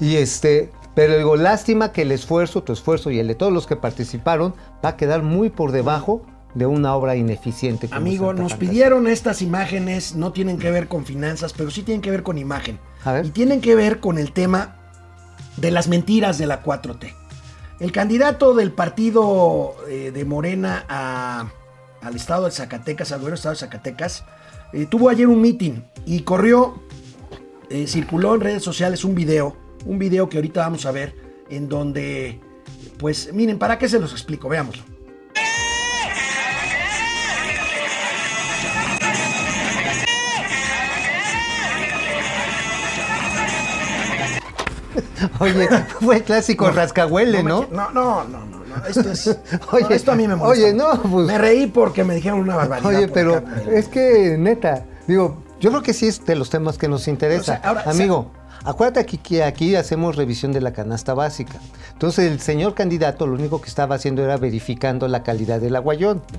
D: Y este, pero digo, lástima que el esfuerzo, tu esfuerzo y el de todos los que participaron va a quedar muy por debajo de una obra ineficiente.
B: Amigo,
D: Santa
B: nos
D: Fantasía.
B: pidieron estas imágenes, no tienen que ver con finanzas, pero sí tienen que ver con imagen.
D: A ver.
B: Y tienen que ver con el tema de las mentiras de la 4T. El candidato del partido eh, de Morena a- al estado de Zacatecas, al gobierno del estado de Zacatecas, eh, tuvo ayer un meeting y corrió, eh, circuló en redes sociales un video, un video que ahorita vamos a ver, en donde, pues miren, ¿para qué se los explico? Veámoslo. [laughs]
D: Oye, fue el clásico rascahuele,
B: No,
D: ¿no?
B: no, no, no, no, no, Esto es. [laughs]
D: Oye,
B: no, esto a mí me molesta.
D: oye, no, pues-
B: Me reí porque me dijeron una barbaridad.
D: Oye,
B: por
D: pero
B: acá, pero-
D: es que neta, digo, yo creo que sí es de los temas que nos interesa.
B: O sea, ahora,
D: Amigo, acuérdate aquí que aquí hacemos revisión de la canasta básica. Entonces el señor candidato lo único que estaba haciendo era verificando la calidad del aguayón. [laughs]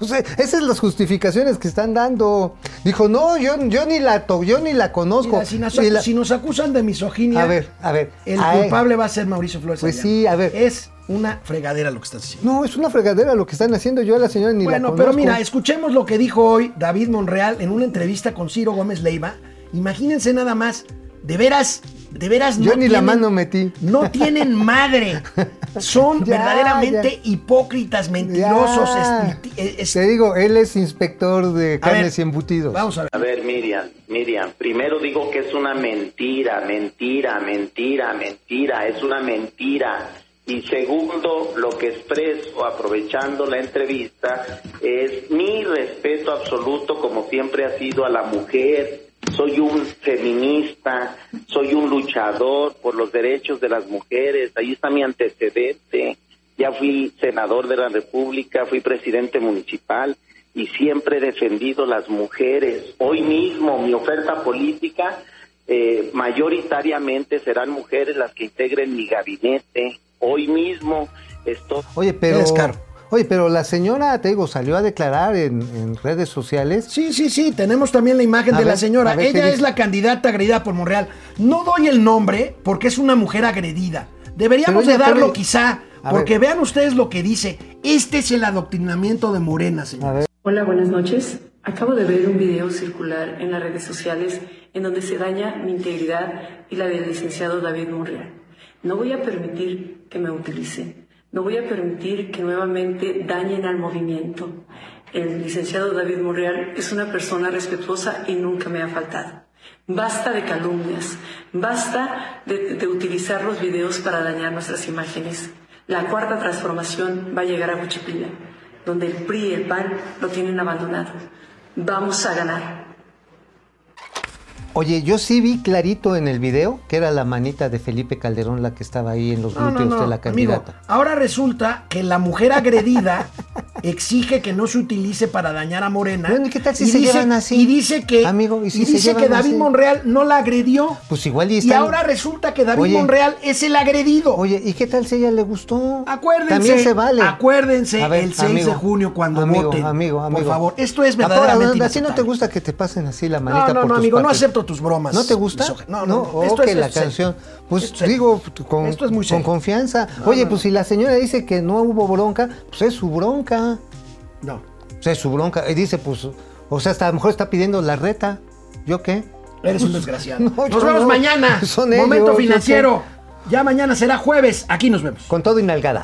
D: O sea, esas son las justificaciones que están dando. Dijo, no, yo, yo ni la to- yo ni la conozco.
B: Mira, si, nos,
D: Ni la-
B: si nos acusan de misoginia,
D: A ver, a ver.
B: el culpable va a ser Mauricio Flores.
D: Pues sí, a ver.
B: Es una fregadera lo que estás diciendo.
D: No, es una fregadera lo que están haciendo. Yo a la señora ni la
B: bueno,
D: conozco.
B: pero mira, escuchemos lo que dijo hoy David Monreal en una entrevista con Ciro Gómez Leiva. Imagínense nada más, de veras, de veras
D: Yo
B: no
D: ni la
B: tienen-
D: mano metí.
B: No tienen madre. [laughs] Son
D: Ya,
B: verdaderamente
D: ya.
B: hipócritas, mentirosos. Es-
D: Te digo, él es inspector de carnes
B: ver,
D: y embutidos.
B: Vamos a ver.
L: A ver, Miriam, Miriam, primero digo que es una mentira, mentira, mentira, mentira, es una mentira. Y segundo, lo que expreso, aprovechando la entrevista, es mi respeto absoluto, como siempre ha sido, a la mujer. Soy un feminista, soy un luchador por los derechos de las mujeres. Ahí está mi antecedente. Ya fui senador de la República, fui presidente municipal y siempre he defendido las mujeres. Hoy mismo mi oferta política eh, mayoritariamente serán mujeres las que integren mi gabinete. Hoy mismo estoy...
D: Oye, pero...
B: Es caro.
D: Oye, pero la señora, te digo, salió a declarar en, en redes sociales.
B: Sí, sí, sí, tenemos también la imagen
D: A
B: de la señora.
D: a ver, ¿qué
B: Ella es la candidata agredida por Monreal. No doy el nombre porque es una mujer agredida. Deberíamos de darlo
D: pero-
B: quizá,
D: A
B: porque
D: ver.
B: vean ustedes lo que dice. Este es el adoctrinamiento de Morena, señor.
M: Hola, buenas noches. Acabo de ver un video circular en las redes sociales en donde se daña mi integridad y la del licenciado David Monreal. No voy a permitir que me utilicen. No voy a permitir que nuevamente dañen al movimiento. El licenciado David Monreal es una persona respetuosa y nunca me ha faltado. Basta de calumnias, basta de, utilizar los videos para dañar nuestras imágenes. La cuarta transformación va a llegar a Huichipila, donde el PRI y el PAN lo tienen abandonado. Vamos a ganar.
D: Oye, yo sí vi clarito en el video que era la manita de Felipe Calderón la que estaba ahí en los
B: No,
D: glúteos
B: no,
D: de la
B: amigo,
D: candidata.
B: ahora resulta que la mujer agredida [laughs] exige que no se utilice para dañar a Morena.
D: Bueno, ¿y qué tal si
B: y
D: se
B: dice,
D: llevan así?
B: Y dice que,
D: Amigo, ¿y si
B: y
D: se
B: dice que David
D: así?
B: Monreal no la agredió.
D: Pues igual y
B: Y
D: están-
B: ahora resulta que David
D: Oye.
B: Monreal es el agredido.
D: Oye, ¿y qué tal si ella le gustó?
B: Acuérdense,
D: También se vale.
B: acuérdense
D: ver,
B: el 6 de junio cuando
D: amigo,
B: voten.
D: Amigo, amigo.
B: Por favor, esto es verdaderamente
D: ¿A ti no te gusta que te pasen así la manita
B: No, no,
D: por
B: no,
D: tus
B: amigo, no
D: partes?
B: Tus bromas.
D: ¿No te gusta?
B: No, no, no.
D: Oh,
B: Esto
D: que
B: es-
D: la canción. Pues
B: Esto
D: digo, con,
B: Esto es muy
D: con confianza.
B: No,
D: Oye,
B: no,
D: pues
B: no.
D: si la señora dice que no hubo bronca, pues es su bronca.
B: No.
D: Pues es su bronca. Y dice, pues, o sea, hasta a lo mejor está pidiendo la reta. ¿Yo qué?
B: Eres un [laughs] desgraciado.
D: No,
B: nos vemos
D: no.
B: mañana.
D: Son
B: Momento
D: ellos, yo
B: financiero. Ya mañana será jueves. Aquí nos vemos.
D: Con todo y nalgada.